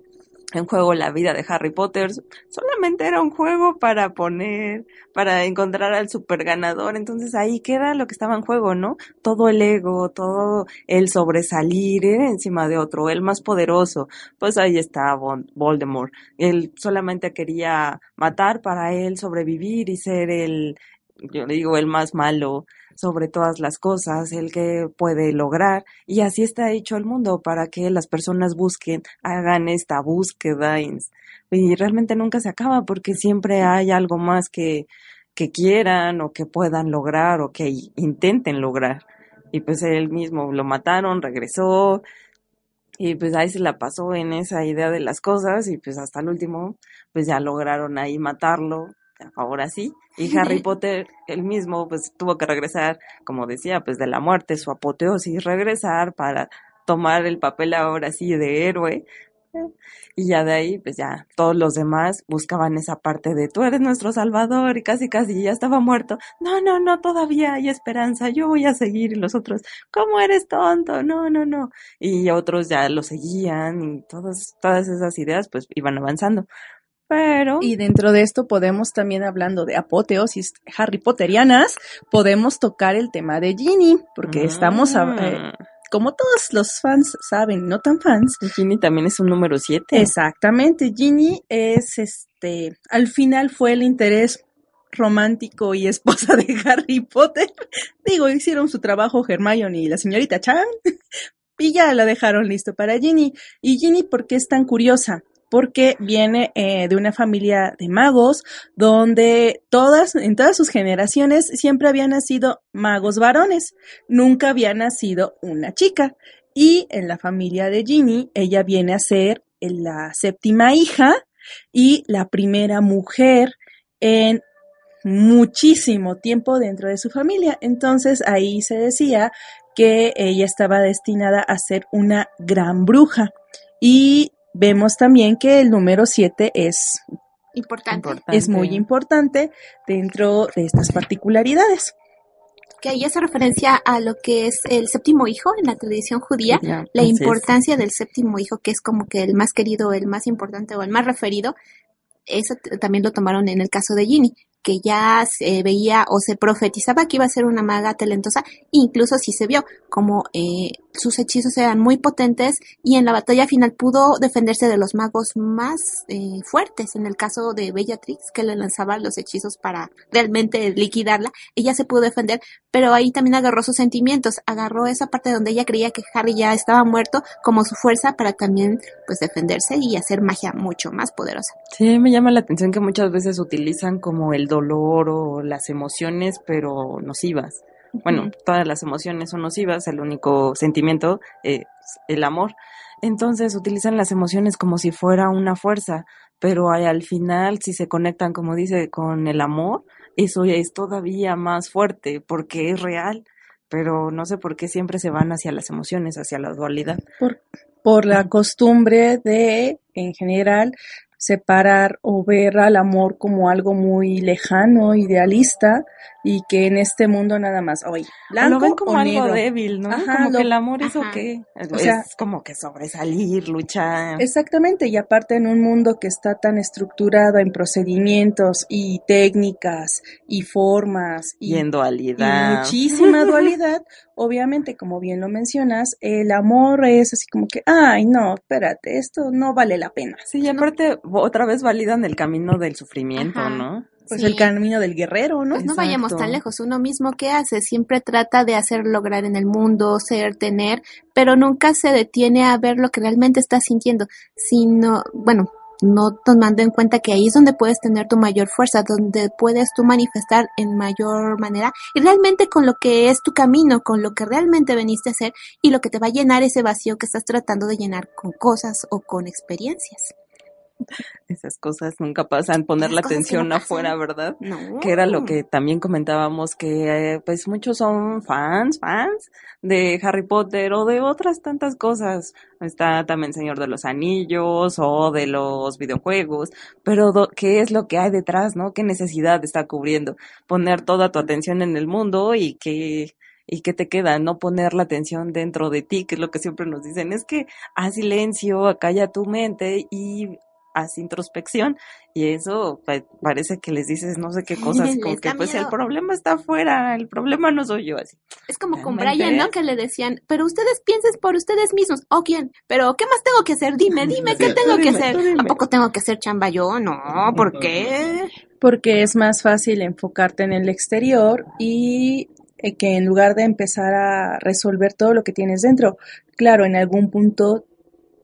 Speaker 2: en juego la vida de Harry Potter. Solamente era un juego para poner, para encontrar al super ganador. Entonces ahí queda lo que estaba en juego, ¿no? Todo el ego, todo el sobresalir era encima de otro, el más poderoso. Pues ahí está Voldemort. Él solamente quería matar para él sobrevivir y ser el, yo digo, el más malo sobre todas las cosas, el que puede lograr. Y así está hecho el mundo para que las personas busquen, hagan esta búsqueda y, y realmente nunca se acaba porque siempre hay algo más que, que quieran o que puedan lograr o que intenten lograr. Y pues él mismo lo mataron, regresó y pues ahí se la pasó en esa idea de las cosas y pues hasta el último pues ya lograron ahí matarlo, ahora sí. Y Harry Potter, él mismo, pues tuvo que regresar, como decía, pues de la muerte, su apoteosis, regresar para tomar el papel ahora sí de héroe. Y ya de ahí, pues ya todos los demás buscaban esa parte de tú eres nuestro salvador y casi casi ya estaba muerto. No, no, no, todavía hay esperanza, yo voy a seguir y los otros, ¿cómo eres tonto? No, no, no. Y otros ya lo seguían y todas, todas esas ideas pues iban avanzando. Pero...
Speaker 3: Y dentro de esto podemos también, hablando de apoteosis Harry Potterianas, podemos tocar el tema de Ginny, porque estamos, a- eh,
Speaker 2: Mm.
Speaker 3: como todos los fans saben, no tan fans,
Speaker 2: Y Ginny también es un número 7.
Speaker 3: Exactamente, Ginny es este, al final fue el interés romántico y esposa de Harry Potter. Digo, hicieron su trabajo Hermione y la señorita Chan y ya la dejaron listo para Ginny. ¿Y Ginny por qué es tan curiosa? Porque viene eh, de una familia de magos donde todas, en todas sus generaciones siempre habían nacido magos varones, nunca había nacido una chica. Y en la familia de Ginny, ella viene a ser la séptima hija y la primera mujer en muchísimo tiempo dentro de su familia. Entonces ahí se decía que ella estaba destinada a ser una gran bruja. Y vemos también que el número 7 es,
Speaker 1: Importante.
Speaker 3: es muy importante dentro de estas particularidades.
Speaker 1: Que ahí hace referencia a lo que es el séptimo hijo en la tradición judía.
Speaker 2: Ya,
Speaker 1: la
Speaker 2: es.
Speaker 1: importancia del séptimo hijo, que es como que el más querido, el más importante o el más referido, eso también lo tomaron en el caso de Ginny, que ya se veía o se profetizaba que iba a ser una maga talentosa, incluso si se vio como eh, sus hechizos eran muy potentes y en la batalla final pudo defenderse de los magos más eh, fuertes. En el caso de Bellatrix, que le lanzaba los hechizos para realmente liquidarla, ella se pudo defender, pero ahí también agarró sus sentimientos, agarró esa parte donde ella creía que Harry ya estaba muerto como su fuerza para también pues defenderse y hacer magia mucho más poderosa.
Speaker 2: Sí, me llama la atención que muchas veces utilizan como el dolor o las emociones, pero nocivas. Bueno, todas las emociones son nocivas, el único sentimiento es el amor. entonces utilizan las emociones como si fuera una fuerza, pero al final si se conectan, como dice, con el amor, eso es todavía más fuerte porque es real, pero no sé por qué siempre se van hacia las emociones, hacia la dualidad.
Speaker 3: Por, por la costumbre de, en general, separar o ver al amor como algo muy lejano, idealista, y que en este mundo nada más, oye, blanco
Speaker 2: lo ven como
Speaker 3: o
Speaker 2: algo
Speaker 3: negro.
Speaker 2: débil, ¿no?
Speaker 3: Ajá,
Speaker 2: como
Speaker 3: lo-
Speaker 2: que el amor es o qué.
Speaker 3: O sea-
Speaker 2: es como que sobresalir, luchar.
Speaker 3: Exactamente, y aparte en un mundo que está tan estructurado en procedimientos y técnicas y formas
Speaker 2: y
Speaker 3: y,
Speaker 2: en
Speaker 3: y
Speaker 2: dualidad.
Speaker 3: muchísima dualidad, obviamente, como bien lo mencionas, el amor es así como que, ay, no, espérate, esto no vale la pena.
Speaker 2: Sí, y aparte otra vez validan el camino del sufrimiento,
Speaker 1: Ajá.
Speaker 2: ¿no?
Speaker 3: Pues
Speaker 1: Sí.
Speaker 3: el camino del guerrero, ¿no?
Speaker 1: Pues no vayamos tan lejos. Uno mismo, ¿qué hace? Siempre trata de hacer lograr en el mundo, ser, tener, pero nunca se detiene a ver lo que realmente está sintiendo, sino, bueno, no tomando en cuenta que ahí es donde puedes tener tu mayor fuerza, donde puedes tú manifestar en mayor manera y realmente con lo que es tu camino, con lo que realmente veniste a hacer y lo que te va a llenar ese vacío que estás tratando de llenar con cosas o con experiencias.
Speaker 2: Esas cosas nunca pasan, poner
Speaker 1: Esas
Speaker 2: la atención
Speaker 1: no
Speaker 2: afuera, ¿verdad?
Speaker 1: No.
Speaker 2: Que era lo que también comentábamos, que eh, pues muchos son fans, fans de Harry Potter o de otras tantas cosas. Está también Señor de los Anillos o de los videojuegos, pero do- ¿qué es lo que hay detrás, no? ¿Qué necesidad está cubriendo? Poner toda tu atención en el mundo y que... ¿Y qué te queda? No poner la atención dentro de ti, que es lo que siempre nos dicen. Es que haz silencio, calla tu mente y haz introspección. Y eso pa- parece que les dices no sé qué cosas, como que pues el problema está afuera, el problema no soy yo así.
Speaker 1: Es como con Brian, ¿no? Que le decían, pero ustedes piensen por ustedes mismos. ¿O quién? ¿Pero qué más tengo que hacer? Dime, dime, ¿qué
Speaker 4: Sí,
Speaker 1: tengo que hacer? ¿A poco tengo que hacer chamba yo? No, ¿por qué?
Speaker 3: Porque es más fácil enfocarte en el exterior y eh, que en lugar de empezar a resolver todo lo que tienes dentro. Claro, en algún punto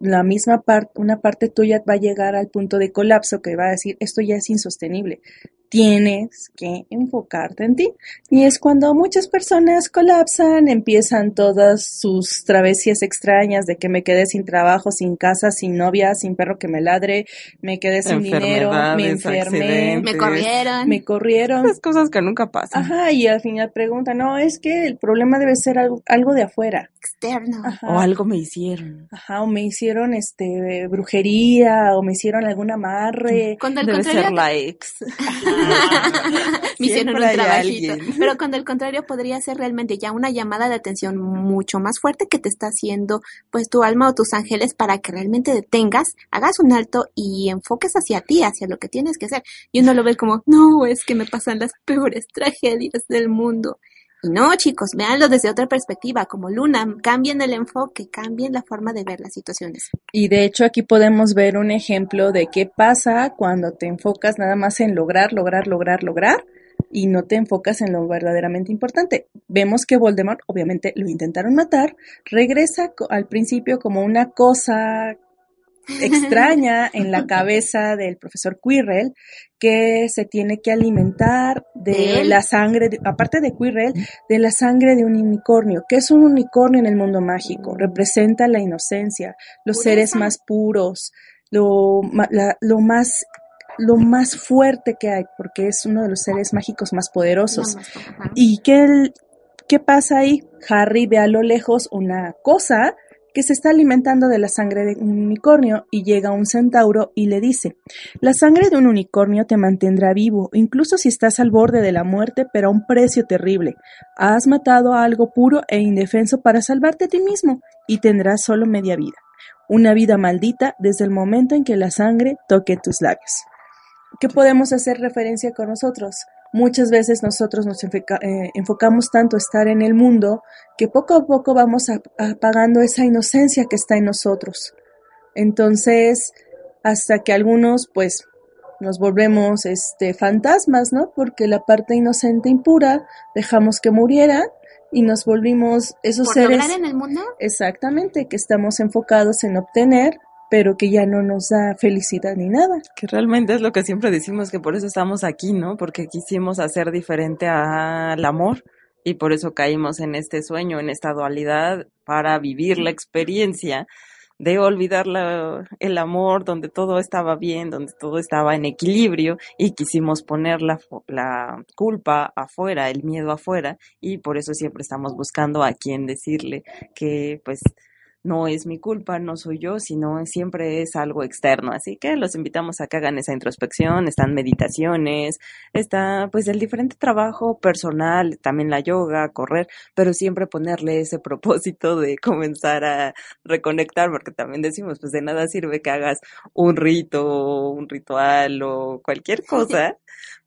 Speaker 3: la misma parte, una parte tuya va a llegar al punto de colapso que va a decir, esto ya es insostenible. Tienes que enfocarte en ti. Y es cuando muchas personas colapsan, empiezan todas sus travesías extrañas de que me quedé sin trabajo, sin casa, sin novia, sin perro que me ladre, me quedé sin dinero, me enfermé.
Speaker 1: Me corrieron.
Speaker 3: me corrieron.
Speaker 2: Esas cosas que nunca pasan.
Speaker 3: Ajá, y al final preguntan, no, es que el problema debe ser algo, algo de afuera.
Speaker 1: Externo.
Speaker 3: Ajá.
Speaker 2: O algo me hicieron.
Speaker 3: Ajá, o me hicieron este brujería, o me hicieron algún amarre.
Speaker 1: Cuando al
Speaker 2: Debe
Speaker 1: contrario,
Speaker 2: ser la ex.
Speaker 1: me hicieron un trabajito.
Speaker 2: alguien.
Speaker 1: Pero cuando al contrario podría ser realmente ya una llamada de atención mucho más fuerte que te está haciendo pues tu alma o tus ángeles para que realmente detengas, hagas un alto y enfoques hacia ti, hacia lo que tienes que hacer. Y uno lo ve como, no, es que me pasan las peores tragedias del mundo. Y no, chicos, véanlo desde otra perspectiva, como Luna, cambien el enfoque, cambien la forma de ver las situaciones.
Speaker 3: Y de hecho aquí podemos ver un ejemplo de qué pasa cuando te enfocas nada más en lograr, lograr, lograr, lograr y no te enfocas en lo verdaderamente importante. Vemos que Voldemort, obviamente lo intentaron matar, regresa al principio como una cosa extraña en la cabeza del profesor Quirrell que se tiene que alimentar
Speaker 1: ¿De
Speaker 3: la sangre, de- aparte de Quirrell, de la sangre de un unicornio. ¿Qué es un unicornio en el mundo mágico? Representa la inocencia, los seres más puros, lo, la- lo más lo más fuerte que hay, porque es uno de los seres mágicos más poderosos. ¿Y qué, el- qué pasa ahí? Harry ve a lo lejos una cosa que se está alimentando de la sangre de un unicornio y llega un centauro y le dice, la sangre de un unicornio te mantendrá vivo, incluso si estás al borde de la muerte, pero a un precio terrible. Has matado a algo puro e indefenso para salvarte a ti mismo y tendrás solo media vida. Una vida maldita desde el momento en que la sangre toque tus labios. ¿Qué podemos hacer referencia con nosotros? Muchas veces nosotros nos enfoca- eh, enfocamos tanto a estar en el mundo que poco a poco vamos a- apagando esa inocencia que está en nosotros. Entonces, hasta que algunos, pues, nos volvemos este fantasmas, ¿no? Porque la parte inocente impura dejamos que muriera y nos volvimos esos
Speaker 1: Por
Speaker 3: seres
Speaker 1: en el mundo,
Speaker 3: exactamente que estamos enfocados en obtener, pero que ya no nos da felicidad ni nada.
Speaker 2: Que realmente es lo que siempre decimos, que por eso estamos aquí, ¿no? Porque quisimos hacer diferente al amor y por eso caímos en este sueño, en esta dualidad, para vivir la experiencia de olvidar la, el amor, donde todo estaba bien, donde todo estaba en equilibrio y quisimos poner la, la culpa afuera, el miedo afuera y por eso siempre estamos buscando a quien decirle que pues no es mi culpa, no soy yo, sino siempre es algo externo. Así que los invitamos a que hagan esa introspección, están meditaciones, está pues el diferente trabajo personal, también la yoga, correr, pero siempre ponerle ese propósito de comenzar a reconectar, porque también decimos, pues de nada sirve que hagas un rito, un ritual o cualquier cosa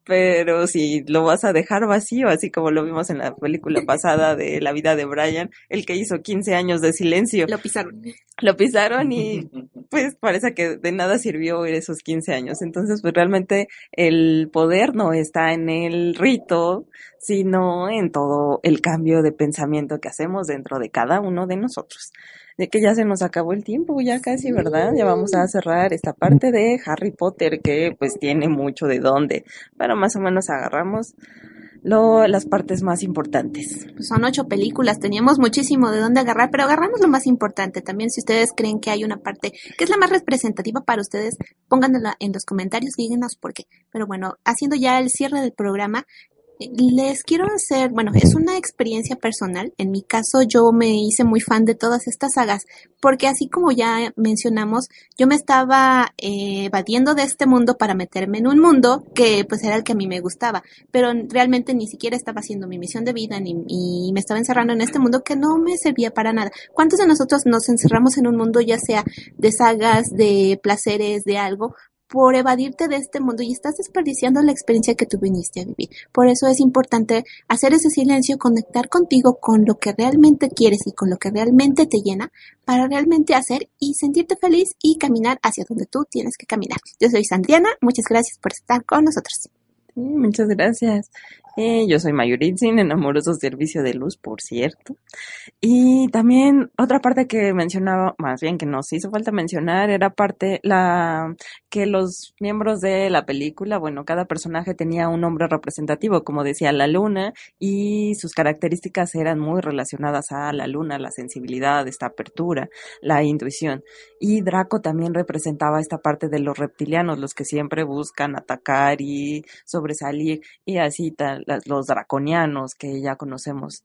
Speaker 2: pero si lo vas a dejar vacío, así como lo vimos en la película pasada de la vida de Brian, el que hizo 15 años de silencio.
Speaker 1: Lo pisaron.
Speaker 2: Lo pisaron y pues parece que de nada sirvió esos 15 años. Entonces, pues realmente el poder no está en el rito, sino en todo el cambio de pensamiento que hacemos dentro de cada uno de nosotros de que ya se nos acabó el tiempo, ya casi, ¿verdad? Ya vamos a cerrar esta parte de Harry Potter que pues tiene mucho de dónde, pero más o menos agarramos lo, las partes más importantes.
Speaker 1: Pues son ocho películas, teníamos muchísimo de dónde agarrar, pero agarramos lo más importante. También si ustedes creen que hay una parte que es la más representativa para ustedes, pónganla en los comentarios díganos por qué. Pero bueno, haciendo ya el cierre del programa, les quiero hacer, bueno, es una experiencia personal. En mi caso, yo me hice muy fan de todas estas sagas, porque así como ya mencionamos, yo me estaba eh, evadiendo de este mundo para meterme en un mundo que pues era el que a mí me gustaba, pero realmente ni siquiera estaba haciendo mi misión de vida ni, y me estaba encerrando en este mundo que no me servía para nada. ¿Cuántos de nosotros nos encerramos en un mundo ya sea de sagas, de placeres, de algo, por evadirte de este mundo y estás desperdiciando la experiencia que tú viniste a vivir. Por eso es importante hacer ese silencio, conectar contigo con lo que realmente quieres y con lo que realmente te llena para realmente hacer y sentirte feliz y caminar hacia donde tú tienes que caminar. Yo soy Sandriana, muchas gracias por estar con nosotros.
Speaker 2: muchas gracias. Eh, yo soy Mayuritzin, en amoroso servicio de luz, por cierto. Y también otra parte que mencionaba, más bien que nos hizo falta mencionar, era parte la que los miembros de la película, bueno, cada personaje tenía un nombre representativo, como decía la luna, y sus características eran muy relacionadas a la luna, la sensibilidad, esta apertura, la intuición. Y Draco también representaba esta parte de los reptilianos, los que siempre buscan atacar y sobresalir y así tal los draconianos que ya conocemos.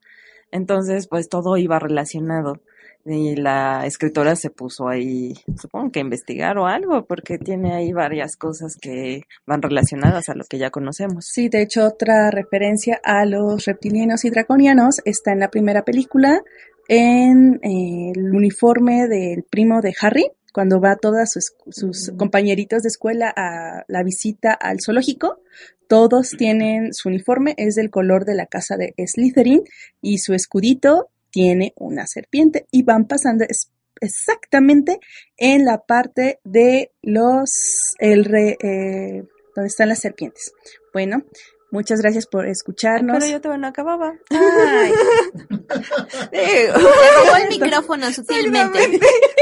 Speaker 2: Entonces, pues todo iba relacionado. Y la escritora se puso ahí, supongo que a investigar o algo, porque tiene ahí varias cosas que van relacionadas a lo que ya conocemos.
Speaker 3: Sí, de hecho, otra referencia a los reptilianos y draconianos está en la primera película, en eh, el uniforme del primo de Harry, cuando va todas sus, sus, compañeritos de escuela a la visita al zoológico, todos tienen su uniforme, es del color de la casa de Slytherin y su escudito tiene una serpiente y van pasando exactamente en la parte de los, el re, eh, donde están las serpientes. Bueno, Muchas gracias por escucharnos.
Speaker 2: pero yo todavía no acababa.
Speaker 1: Ay. robó el micrófono sutilmente.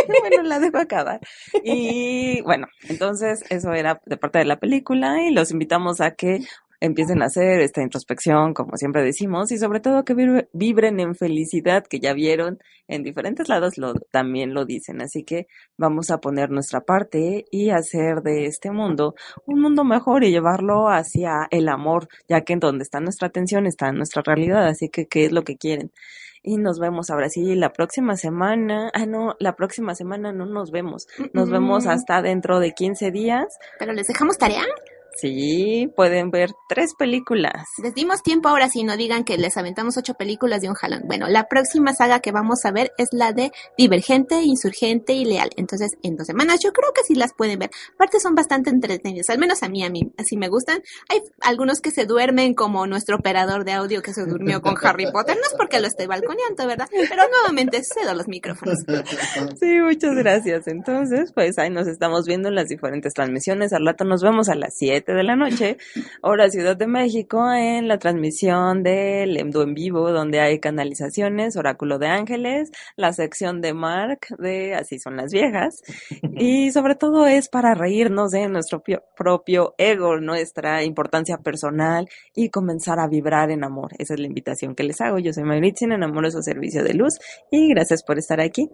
Speaker 2: bueno, la dejo acabar. Y bueno, entonces eso era de parte de la película y los invitamos a que empiecen a hacer esta introspección, como siempre decimos, y sobre todo que vibren en felicidad, que ya vieron en diferentes lados lo, también lo dicen. Así que vamos a poner nuestra parte y hacer de este mundo un mundo mejor y llevarlo hacia el amor, ya que en donde está nuestra atención está nuestra realidad. Así que, ¿qué es lo que quieren? Y nos vemos ahora sí la próxima semana. Ah, no, la próxima semana no nos vemos. Nos vemos hasta dentro de 15 días.
Speaker 1: Pero les dejamos tarea.
Speaker 2: Sí, pueden ver tres películas.
Speaker 1: Les dimos tiempo ahora si no digan que les aventamos ocho películas de un jalón. Bueno, la próxima saga que vamos a ver es la de Divergente, Insurgente y Leal. Entonces, en dos semanas yo creo que sí las pueden ver. Aparte son bastante entretenidas, al menos a mí, a mí, así me gustan. Hay algunos que se duermen como nuestro operador de audio que se durmió con Harry Potter. No es porque lo esté balconeando, ¿verdad? Pero nuevamente cedo los micrófonos.
Speaker 2: Sí, muchas gracias. Entonces, pues ahí nos estamos viendo en las diferentes transmisiones. Al rato nos vemos a las 7 7 de la noche, hora Ciudad de México, en la transmisión del Emdo en vivo, donde hay canalizaciones, oráculo de ángeles, la sección de Mark de Así son las viejas, y sobre todo es para reírnos de nuestro propio ego, nuestra importancia personal y comenzar a vibrar en amor. Esa es la invitación que les hago. Yo soy Mauritzin, en Amoroso Servicio de Luz, y gracias por estar aquí.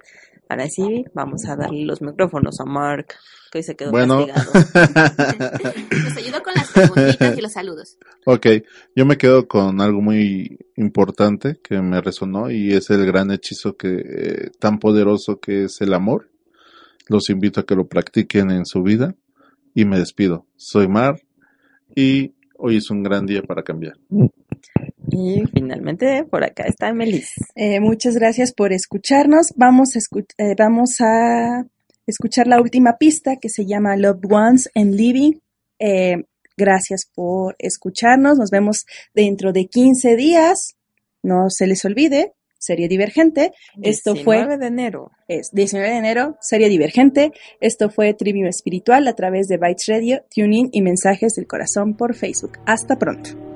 Speaker 2: Ahora sí, vamos a darle los micrófonos a Mark, que hoy se quedó
Speaker 4: Bueno.
Speaker 2: castigado.
Speaker 1: Nos ayudó con las preguntitas y los saludos.
Speaker 4: Ok, yo me quedo con algo muy importante que me resonó y es el gran hechizo que eh, tan poderoso que es el amor. Los invito a que lo practiquen en su vida y me despido. Soy Mar y hoy es un gran día para cambiar.
Speaker 2: Y finalmente, por acá está Melis.
Speaker 3: Eh, muchas gracias por escucharnos. Vamos a, escu- eh, vamos a escuchar la última pista que se llama Loved Ones and Living. Eh, gracias por escucharnos. Nos vemos dentro de 15 días. No se les olvide, serie divergente. Esto fue
Speaker 2: 19 de enero.
Speaker 3: es 19 de enero, serie divergente. Esto fue Trivium Espiritual a través de Bytes Radio, TuneIn y Mensajes del Corazón por Facebook. Hasta pronto.